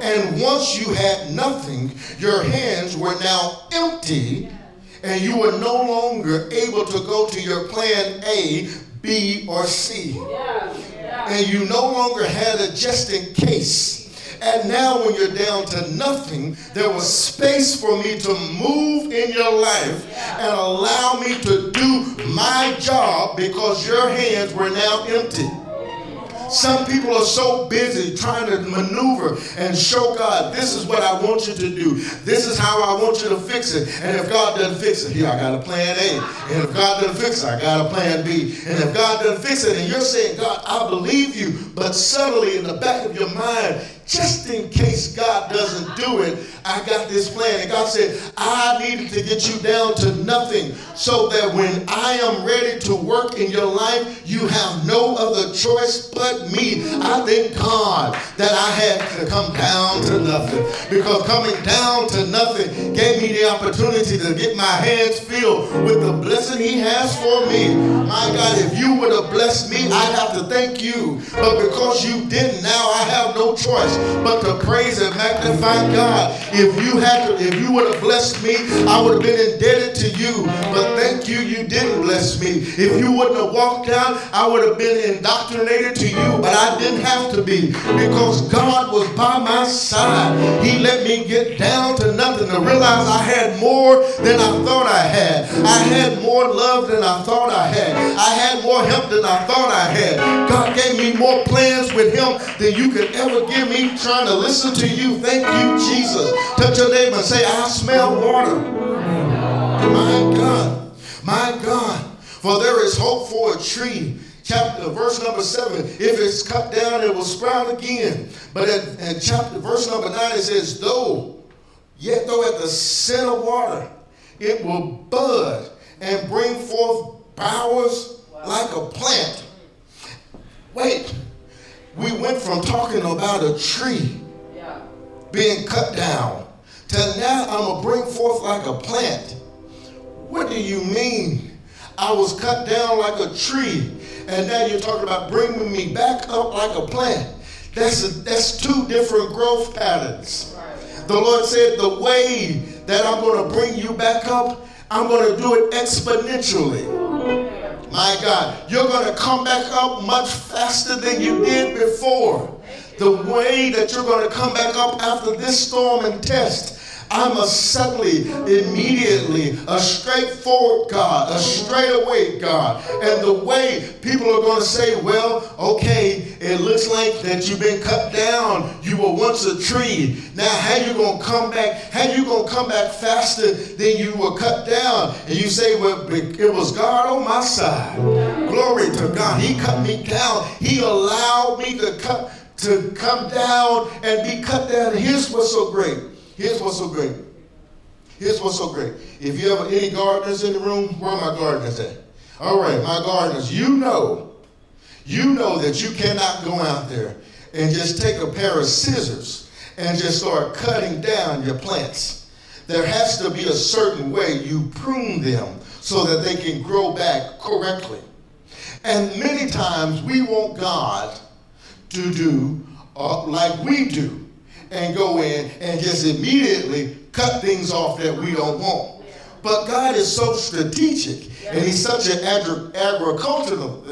And once you had nothing, your hands were now empty, and you were no longer able to go to your plan A, B, or C. And you no longer had a just in case. And now, when you're down to nothing, there was space for me to move in your life and allow me to do my job because your hands were now empty. Some people are so busy trying to maneuver and show God, this is what I want you to do. This is how I want you to fix it. And if God doesn't fix it, here I got a plan A. And if God doesn't fix it, I got a plan B. And if God doesn't fix it, and you're saying, God, I believe you, but subtly in the back of your mind, just in case God doesn't do it, I got this plan. And God said, I needed to get you down to nothing so that when I am ready to work in your life, you have no other choice but me. I thank God that I had to come down to nothing because coming down to nothing gave me the opportunity to get my hands filled with the blessing He has for me. My God, if you would have blessed me, I'd have to thank you. But because you didn't, now I have no choice but to praise and magnify God. If you had to, if you would have blessed me, I would have been indebted to you. But thank you, you didn't bless me. If you wouldn't have walked out, I would have been indoctrinated to you, but I didn't have to be because God was by my side. He let me get down to nothing to realize I had more than I thought I had. I had more love than I thought I had. I had more help than I thought I had. God gave me more plans with Him than you could ever give me trying to listen to you. Thank you, Jesus. Touch your neighbor and say, I smell water. My God, my God. For there is hope for a tree. Chapter verse number seven. If it's cut down, it will sprout again. But at, in chapter verse number nine, it says, though, yet though at the scent of water, it will bud and bring forth bowers like a plant. Wait, we went from talking about a tree being cut down to now I'm going to bring forth like a plant. What do you mean? I was cut down like a tree, and now you're talking about bringing me back up like a plant. That's, a, that's two different growth patterns. The Lord said, The way that I'm going to bring you back up, I'm going to do it exponentially. My God, you're going to come back up much faster than you did before. The way that you're going to come back up after this storm and test I'm a suddenly, immediately, a straightforward God, a straightaway God. And the way people are going to say, well, okay, it looks like that you've been cut down. You were once a tree. Now, how you going to come back? How you going to come back faster than you were cut down? And you say, well, it was God on my side. Glory to God. He cut me down. He allowed me to cut to come down and be cut down. Here's what's so great. Here's what's so great. Here's what's so great. If you have any gardeners in the room, where are my gardeners at? All right, my gardeners, you know, you know that you cannot go out there and just take a pair of scissors and just start cutting down your plants. There has to be a certain way you prune them so that they can grow back correctly. And many times we want God to do uh, like we do and go in and just immediately cut things off that we don't want. But God is so strategic and He's such an agri- agricultural,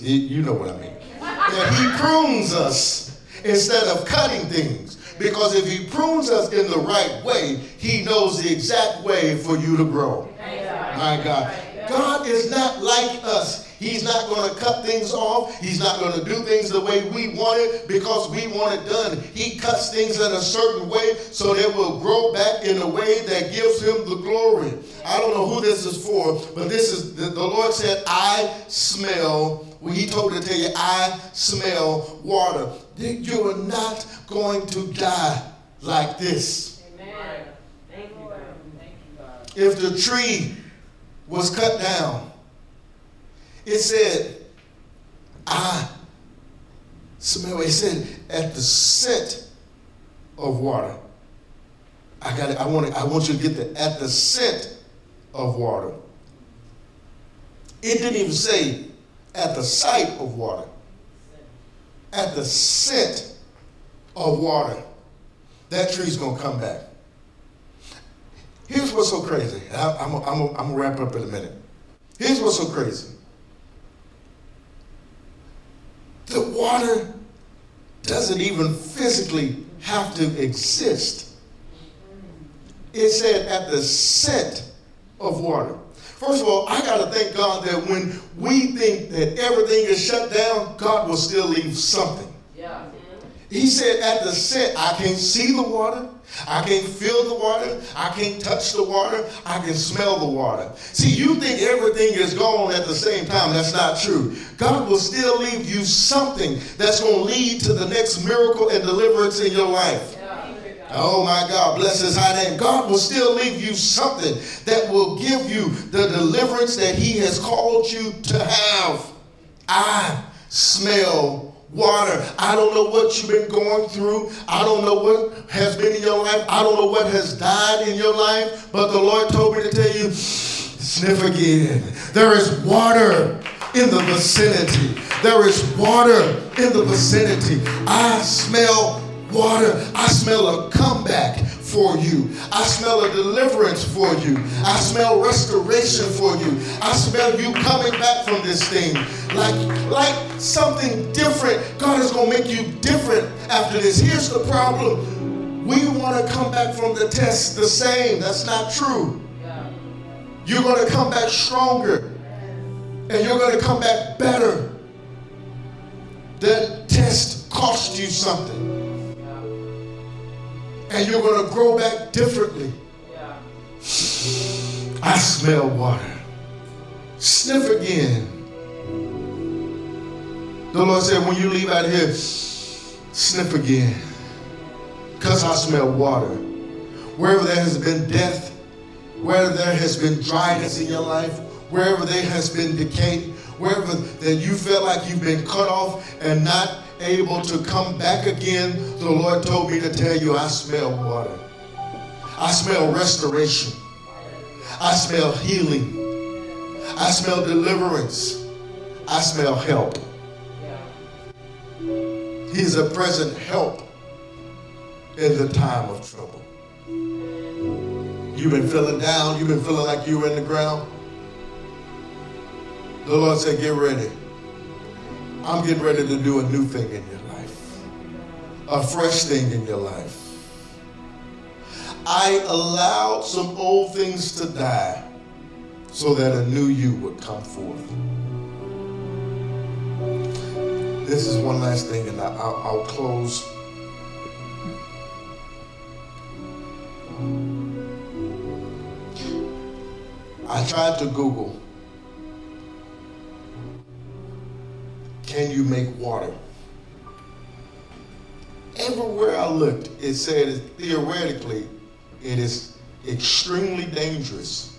you know what I mean, that He prunes us instead of cutting things. Because if He prunes us in the right way, He knows the exact way for you to grow. My God. God is not like us. He's not going to cut things off. He's not going to do things the way we want it because we want it done. He cuts things in a certain way so they will grow back in a way that gives him the glory. I don't know who this is for, but this is the, the Lord said, I smell. Well, he told me to tell you, I smell water. You are not going to die like this. Amen. Thank you, God. Thank you, God. If the tree was cut down, it said, I smell, said, at the scent of water. I got it. I want it. I want you to get that. At the scent of water. It didn't even say at the sight of water. At the scent of water. that tree's to come back. Here's what's so crazy. I, going to wrap up in a minute. Here's what's so crazy. The water doesn't even physically have to exist. It said at the set of water. First of all, I got to thank God that when we think that everything is shut down, God will still leave something. He said at the set, I can't see the water, I can't feel the water. I can't touch the water. I can smell the water. See, you think everything is gone at the same time. That's not true. God will still leave you something that's going to lead to the next miracle and deliverance in your life. Oh my God, bless his high name. God will still leave you something that will give you the deliverance that he has called you to have. I smell water. I don't know what you've been going through. I don't know what has been in your life. I don't know what has died in your life. But the Lord told me to tell you sniff again. There is water in the vicinity. There is water in the vicinity. I smell water. I smell a comeback for you. I smell a deliverance for you. I smell restoration for you. I smell you coming back from this thing like like something different. God is going to make you different after this. Here's the problem. We want to come back from the test the same. That's not true. You're going to come back stronger. And you're going to come back better. That test cost you something and you're going to grow back differently. Yeah. I smell water. Sniff again. The Lord said, when you leave out of here, sniff again. Because I smell water. Wherever there has been death, wherever there has been dryness in your life, wherever there has been decay, wherever that you feel like you've been cut off and not able to come back again, the Lord told me to tell you I smell water. I smell restoration. I smell healing. I smell deliverance. I smell help. He's a present help in the time of trouble. You've been feeling down. You've been feeling like you were in the ground. The Lord said, Get ready. I'm getting ready to do a new thing in your life, a fresh thing in your life. I allowed some old things to die so that a new you would come forth. This is one last thing, and I'll, I'll close. I tried to Google Can you make water? Everywhere I looked, it said theoretically it is extremely dangerous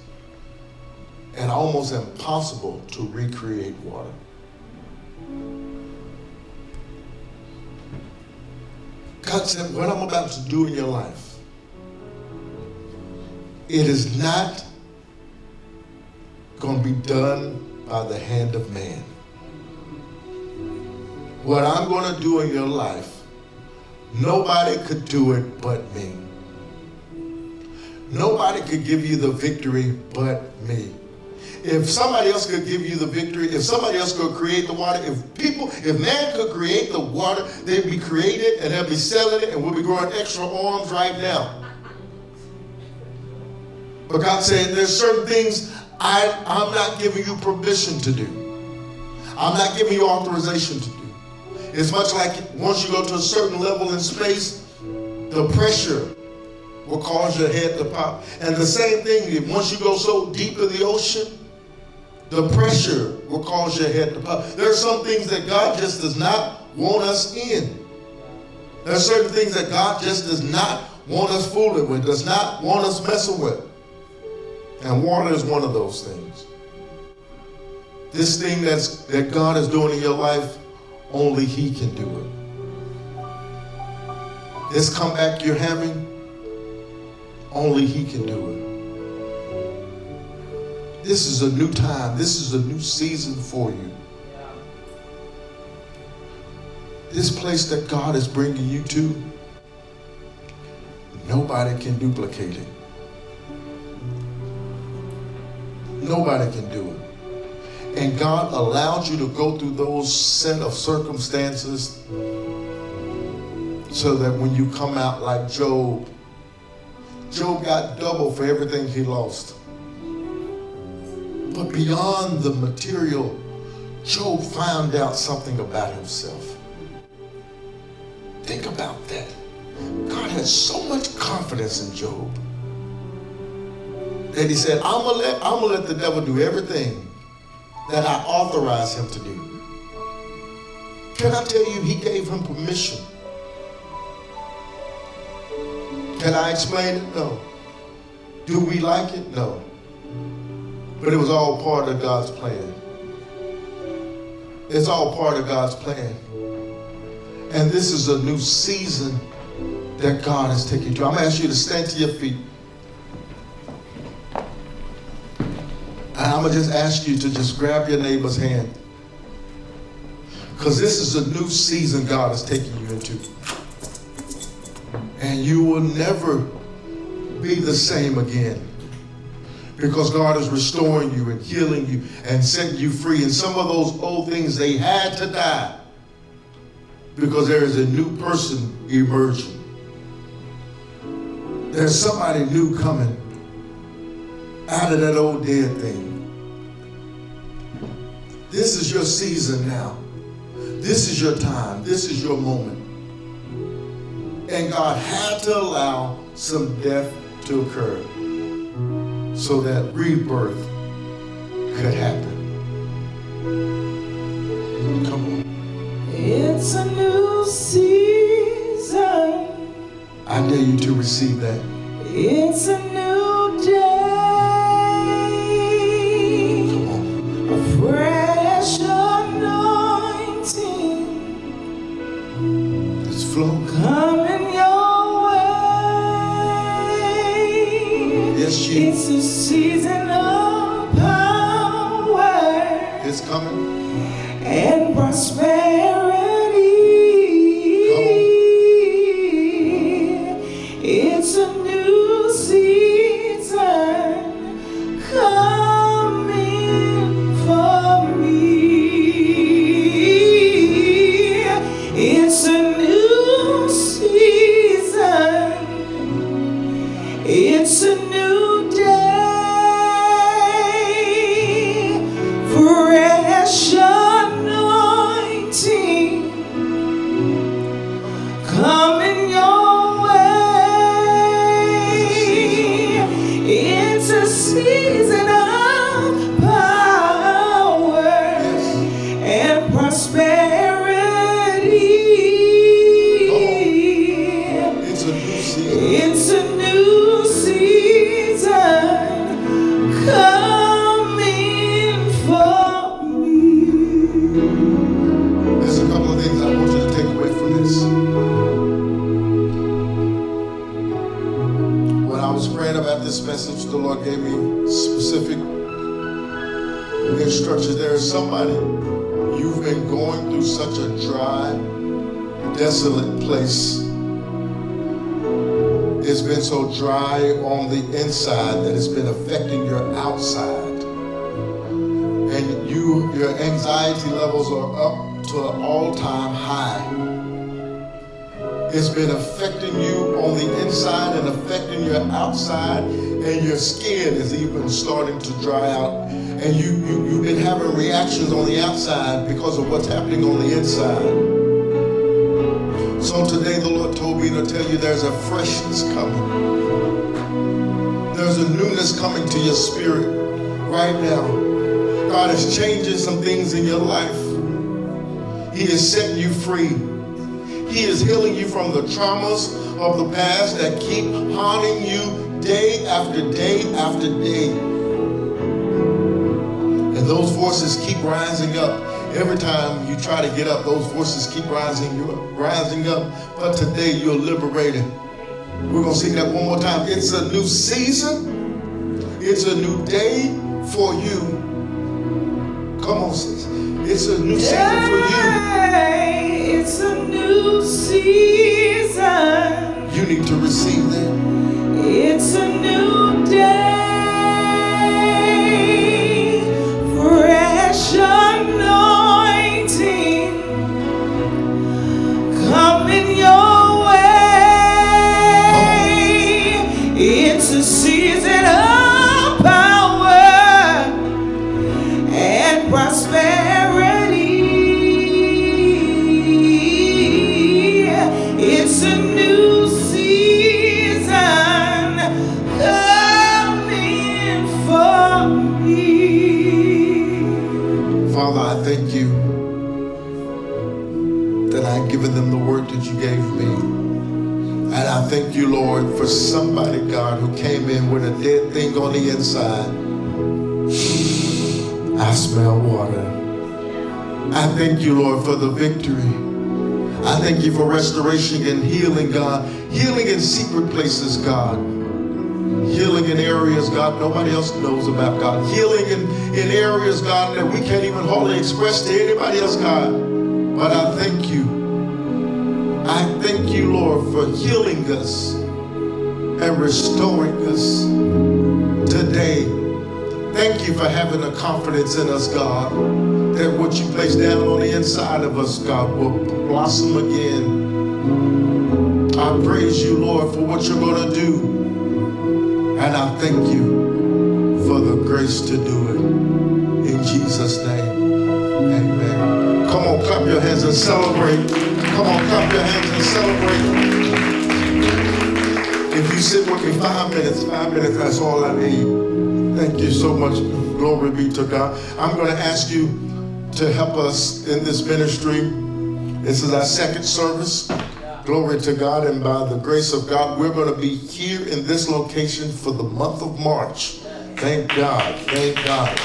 and almost impossible to recreate water. God said, What I'm about to do in your life, it is not going to be done by the hand of man what I'm going to do in your life, nobody could do it but me. Nobody could give you the victory but me. If somebody else could give you the victory, if somebody else could create the water, if people, if man could create the water, they'd be created and they'd be selling it and we'll be growing extra arms right now. But God said there's certain things I, I'm not giving you permission to do. I'm not giving you authorization to do. It's much like once you go to a certain level in space, the pressure will cause your head to pop. And the same thing, once you go so deep in the ocean, the pressure will cause your head to pop. There are some things that God just does not want us in. There are certain things that God just does not want us fooling with, does not want us messing with. And water is one of those things. This thing that's that God is doing in your life only He can do it. This comeback you're having, only He can do it. This is a new time. This is a new season for you. This place that God is bringing you to, Nobody can duplicate it. Nobody can do it. And God allowed you to go through those set of circumstances so that when you come out like Job, Job got double for everything he lost. But beyond the material, Job found out something about himself. Think about that. God had so much confidence in Job that he said, I'm gonna let the devil do everything that I authorized him to do. Can I tell you, he gave him permission. Can I explain it? No. Do we like it? No. But it was all part of God's plan. It's all part of God's plan. And this is a new season that God is taking you to. I'm going to ask you to stand to your feet. I'm going to just ask you to just grab your neighbor's hand. Because this is a new season God is taking you into. And you will never be the same again. Because God is restoring you and healing you and setting you free. And some of those old things, they had to die. Because there is a new person emerging. There's somebody new coming out of that old dead thing. This is your season now. This is your time. This is your moment. And God had to allow some death to occur so that rebirth could happen. Come on. It's a new season. I dare you to receive that. It's a new day. It's a season of power It's coming. and prosperity. Desolate place. It's been so dry on the inside that it's been affecting your outside. And you your anxiety levels are up to an all-time high. It's been affecting you on the inside and affecting your outside, and your skin is even starting to dry out. And you, you, you've been having reactions on the outside because of what's happening on the inside. So today the Lord told me to tell you there's a freshness coming. There's a newness coming to your spirit right now. God is changing some things in your life. He is setting you free. He is healing you from the traumas of the past that keep haunting you day after day after day. And those voices keep rising up. Every time you try to get up, those voices keep rising, you're rising up. But today you're liberated. We're going to sing that one more time. It's a new season. It's a new day for you. Come on, sis. It's a new season for you. It's a new season. You need to receive that. It's a new day. Thing on the inside. I smell water. I thank you, Lord, for the victory. I thank you for restoration and healing, God. Healing in secret places, God. Healing in areas, God, nobody else knows about, God. Healing in, in areas, God, that we can't even hardly express to anybody else, God. But I thank you. I thank you, Lord, for healing us and restoring us today. Thank you for having the confidence in us, God, that what you place down on the inside of us, God, will blossom again. I praise you, Lord, for what you're going to do. And I thank you for the grace to do it. In Jesus' name, amen. Come on, clap your hands and celebrate. Come on, clap your hands and celebrate. If you sit with me five minutes, five minutes, that's all I need. Thank you so much. Glory be to God. I'm going to ask you to help us in this ministry. This is our second service. Glory to God. And by the grace of God, we're going to be here in this location for the month of March. Thank God. Thank God.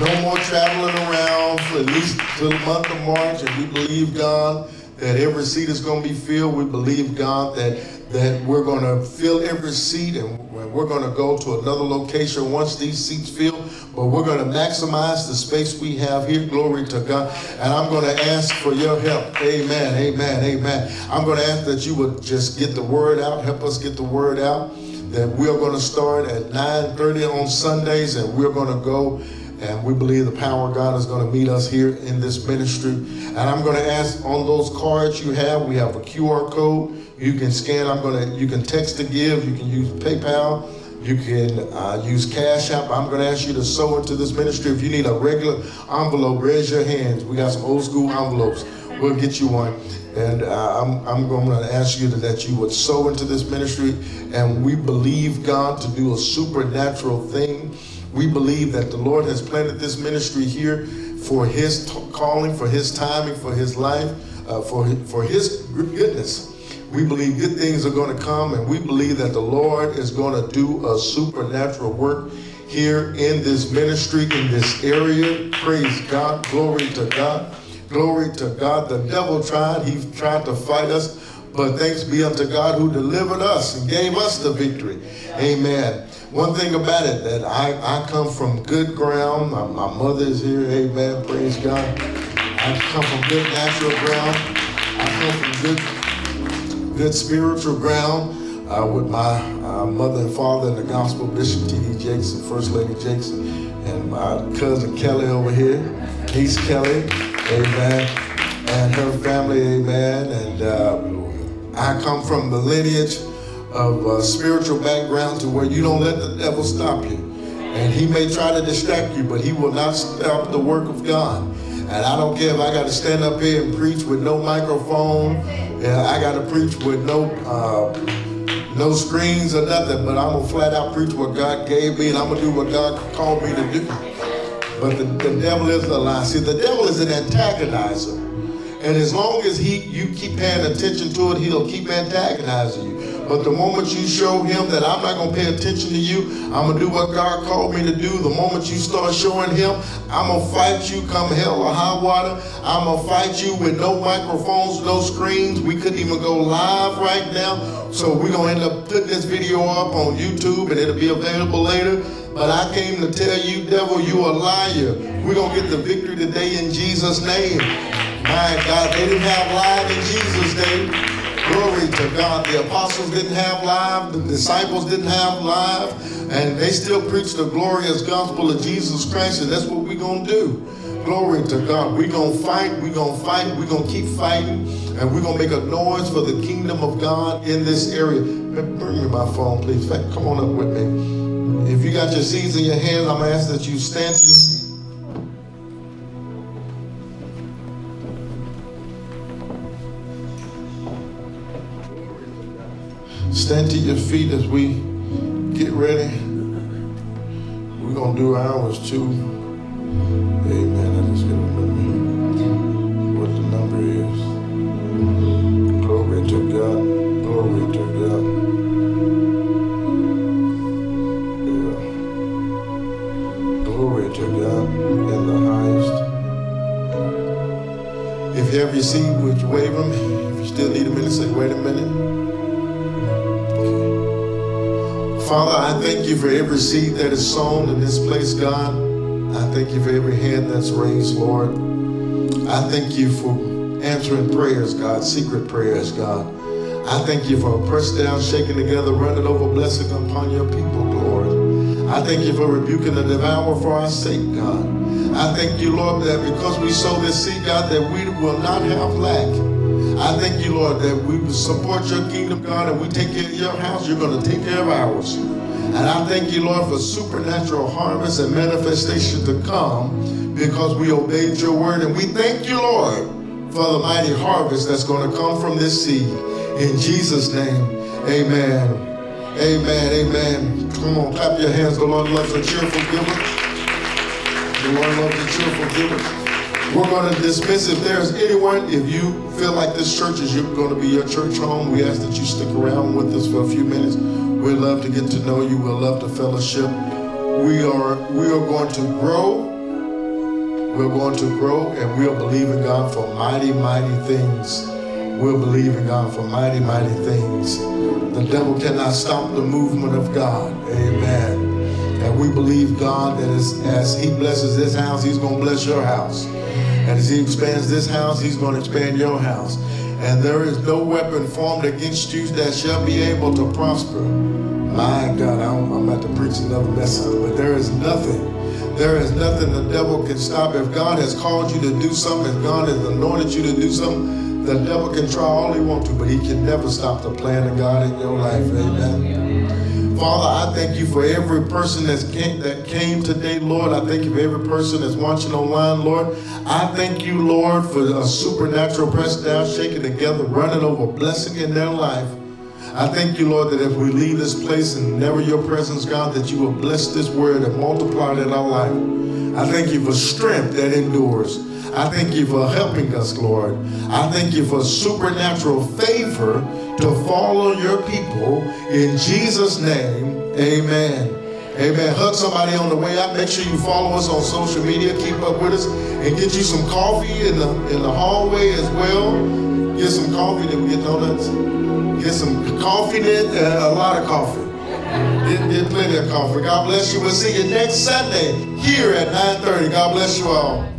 No more traveling around for at least the month of March. And we believe God that every seat is going to be filled. We believe God that that we're going to fill every seat and we're going to go to another location once these seats fill. But we're going to maximize the space we have here. Glory to God. And I'm going to ask for your help. Amen. Amen. Amen. I'm going to ask that you would just get the word out. Help us get the word out. That we're going to start at 9:30 on Sundays and we're going to go and we believe the power of God is going to meet us here in this ministry. And I'm going to ask on those cards you have, we have a QR code. You can scan. I'm to. You can text to give. You can use PayPal. You can uh, use Cash App. I'm going to ask you to sow into this ministry. If you need a regular envelope, raise your hands. We got some old school envelopes. We'll get you one. And uh, I'm, I'm going to ask you that you would sow into this ministry. And we believe God to do a supernatural thing. We believe that the Lord has planted this ministry here for His t- calling, for His timing, for His life, uh, for, for His goodness. We believe good things are going to come, and we believe that the Lord is going to do a supernatural work here in this ministry, in this area. Praise God. Glory to God. Glory to God. The devil tried, he tried to fight us, but thanks be unto God who delivered us and gave us the victory. Amen. One thing about it that I, I come from good ground. My, my mother is here. Amen. Praise God. I come from good natural ground. I come from good good spiritual ground uh, with my uh, mother and father in the gospel, Bishop T.D. Jackson, First Lady Jackson, and my cousin Kelly over here, niece Kelly, amen, and her family, amen. And uh, I come from the lineage of uh, spiritual background to where you don't let the devil stop you. And he may try to distract you, but he will not stop the work of God. And I don't care if I got to stand up here and preach with no microphone. Yeah, I got to preach with no uh, no screens or nothing. But I'm gonna flat out preach what God gave me, and I'm gonna do what God called me to do. But the, the devil is a lie. See, the devil is an antagonizer, and as long as he you keep paying attention to it, he'll keep antagonizing you. But the moment you show him that I'm not going to pay attention to you, I'm going to do what God called me to do. The moment you start showing him, I'm going to fight you come hell or high water. I'm going to fight you with no microphones, no screens. We couldn't even go live right now. So we're going to end up putting this video up on YouTube and it'll be available later. But I came to tell you, devil, you a liar. We're going to get the victory today in Jesus' name. My God, they didn't have live in Jesus' name. Glory to God. The apostles didn't have live, the disciples didn't have live, and they still preach the glorious gospel of Jesus Christ, and that's what we're going to do. Glory to God. We're going to fight, we're going to fight, we're going to keep fighting, and we're going to make a noise for the kingdom of God in this area. Bring me my phone, please. Come on up with me. If you got your seeds in your hands, I'm going to ask that you stand to your Stand to your feet as we get ready. We're going to do ours too. Amen. I just to remember what the number is. Glory to God. Glory to God. Glory to God in the highest. If you have your seat, would you wave them? If you still need a minute, say, wait a minute. Father, I thank you for every seed that is sown in this place, God. I thank you for every hand that's raised, Lord. I thank you for answering prayers, God, secret prayers, God. I thank you for a pressed down, shaking together, running over blessing upon your people, Lord. I thank you for rebuking the devourer for our sake, God. I thank you, Lord, that because we sow this seed, God, that we will not have lack. I thank you, Lord, that we support your kingdom, God, and we take care of your house. You're going to take care of ours. And I thank you, Lord, for supernatural harvest and manifestation to come because we obeyed your word. And we thank you, Lord, for the mighty harvest that's going to come from this seed. In Jesus' name, amen. Amen. Amen. Come on, clap your hands. The Lord loves a cheerful giver. The Lord loves a cheerful giver. We're going to dismiss if there's anyone, if you feel like this church is going to be your church home, we ask that you stick around with us for a few minutes. We'd love to get to know you. We'd love to fellowship. We are we are going to grow. We're going to grow and we'll believe in God for mighty, mighty things. We'll believe in God for mighty, mighty things. The devil cannot stop the movement of God. Amen. And we believe God that as, as he blesses this house, he's going to bless your house. And as he expands this house, he's going to expand your house. And there is no weapon formed against you that shall be able to prosper. My God, I'm, about to preach another message, but there is nothing. There is nothing the devil can stop. If God has called you to do something, if God has anointed you to do something, the devil can try all he wants to, but he can never stop the plan of God in your life. Amen. Father, I thank you for every person came, that came today, Lord. I thank you for every person that's watching online, Lord. I thank you, Lord, for a supernatural press down, shaking together, running over blessing in their life. I thank you, Lord, that if we leave this place and never your presence, God, that you will bless this word and multiply it in our life. I thank you for strength that endures. I thank you for helping us, Lord. I thank you for supernatural favor to fall on your people. In Jesus' name, amen. Amen. Hug somebody on the way out. Make sure you follow us on social media. Keep up with us and get you some coffee in the in the hallway as well. Get some coffee. Then we get donuts. Get some coffee. Then uh, a lot of coffee. Get, get plenty of coffee. God bless you. We'll see you next Sunday here at 9:30. God bless you all.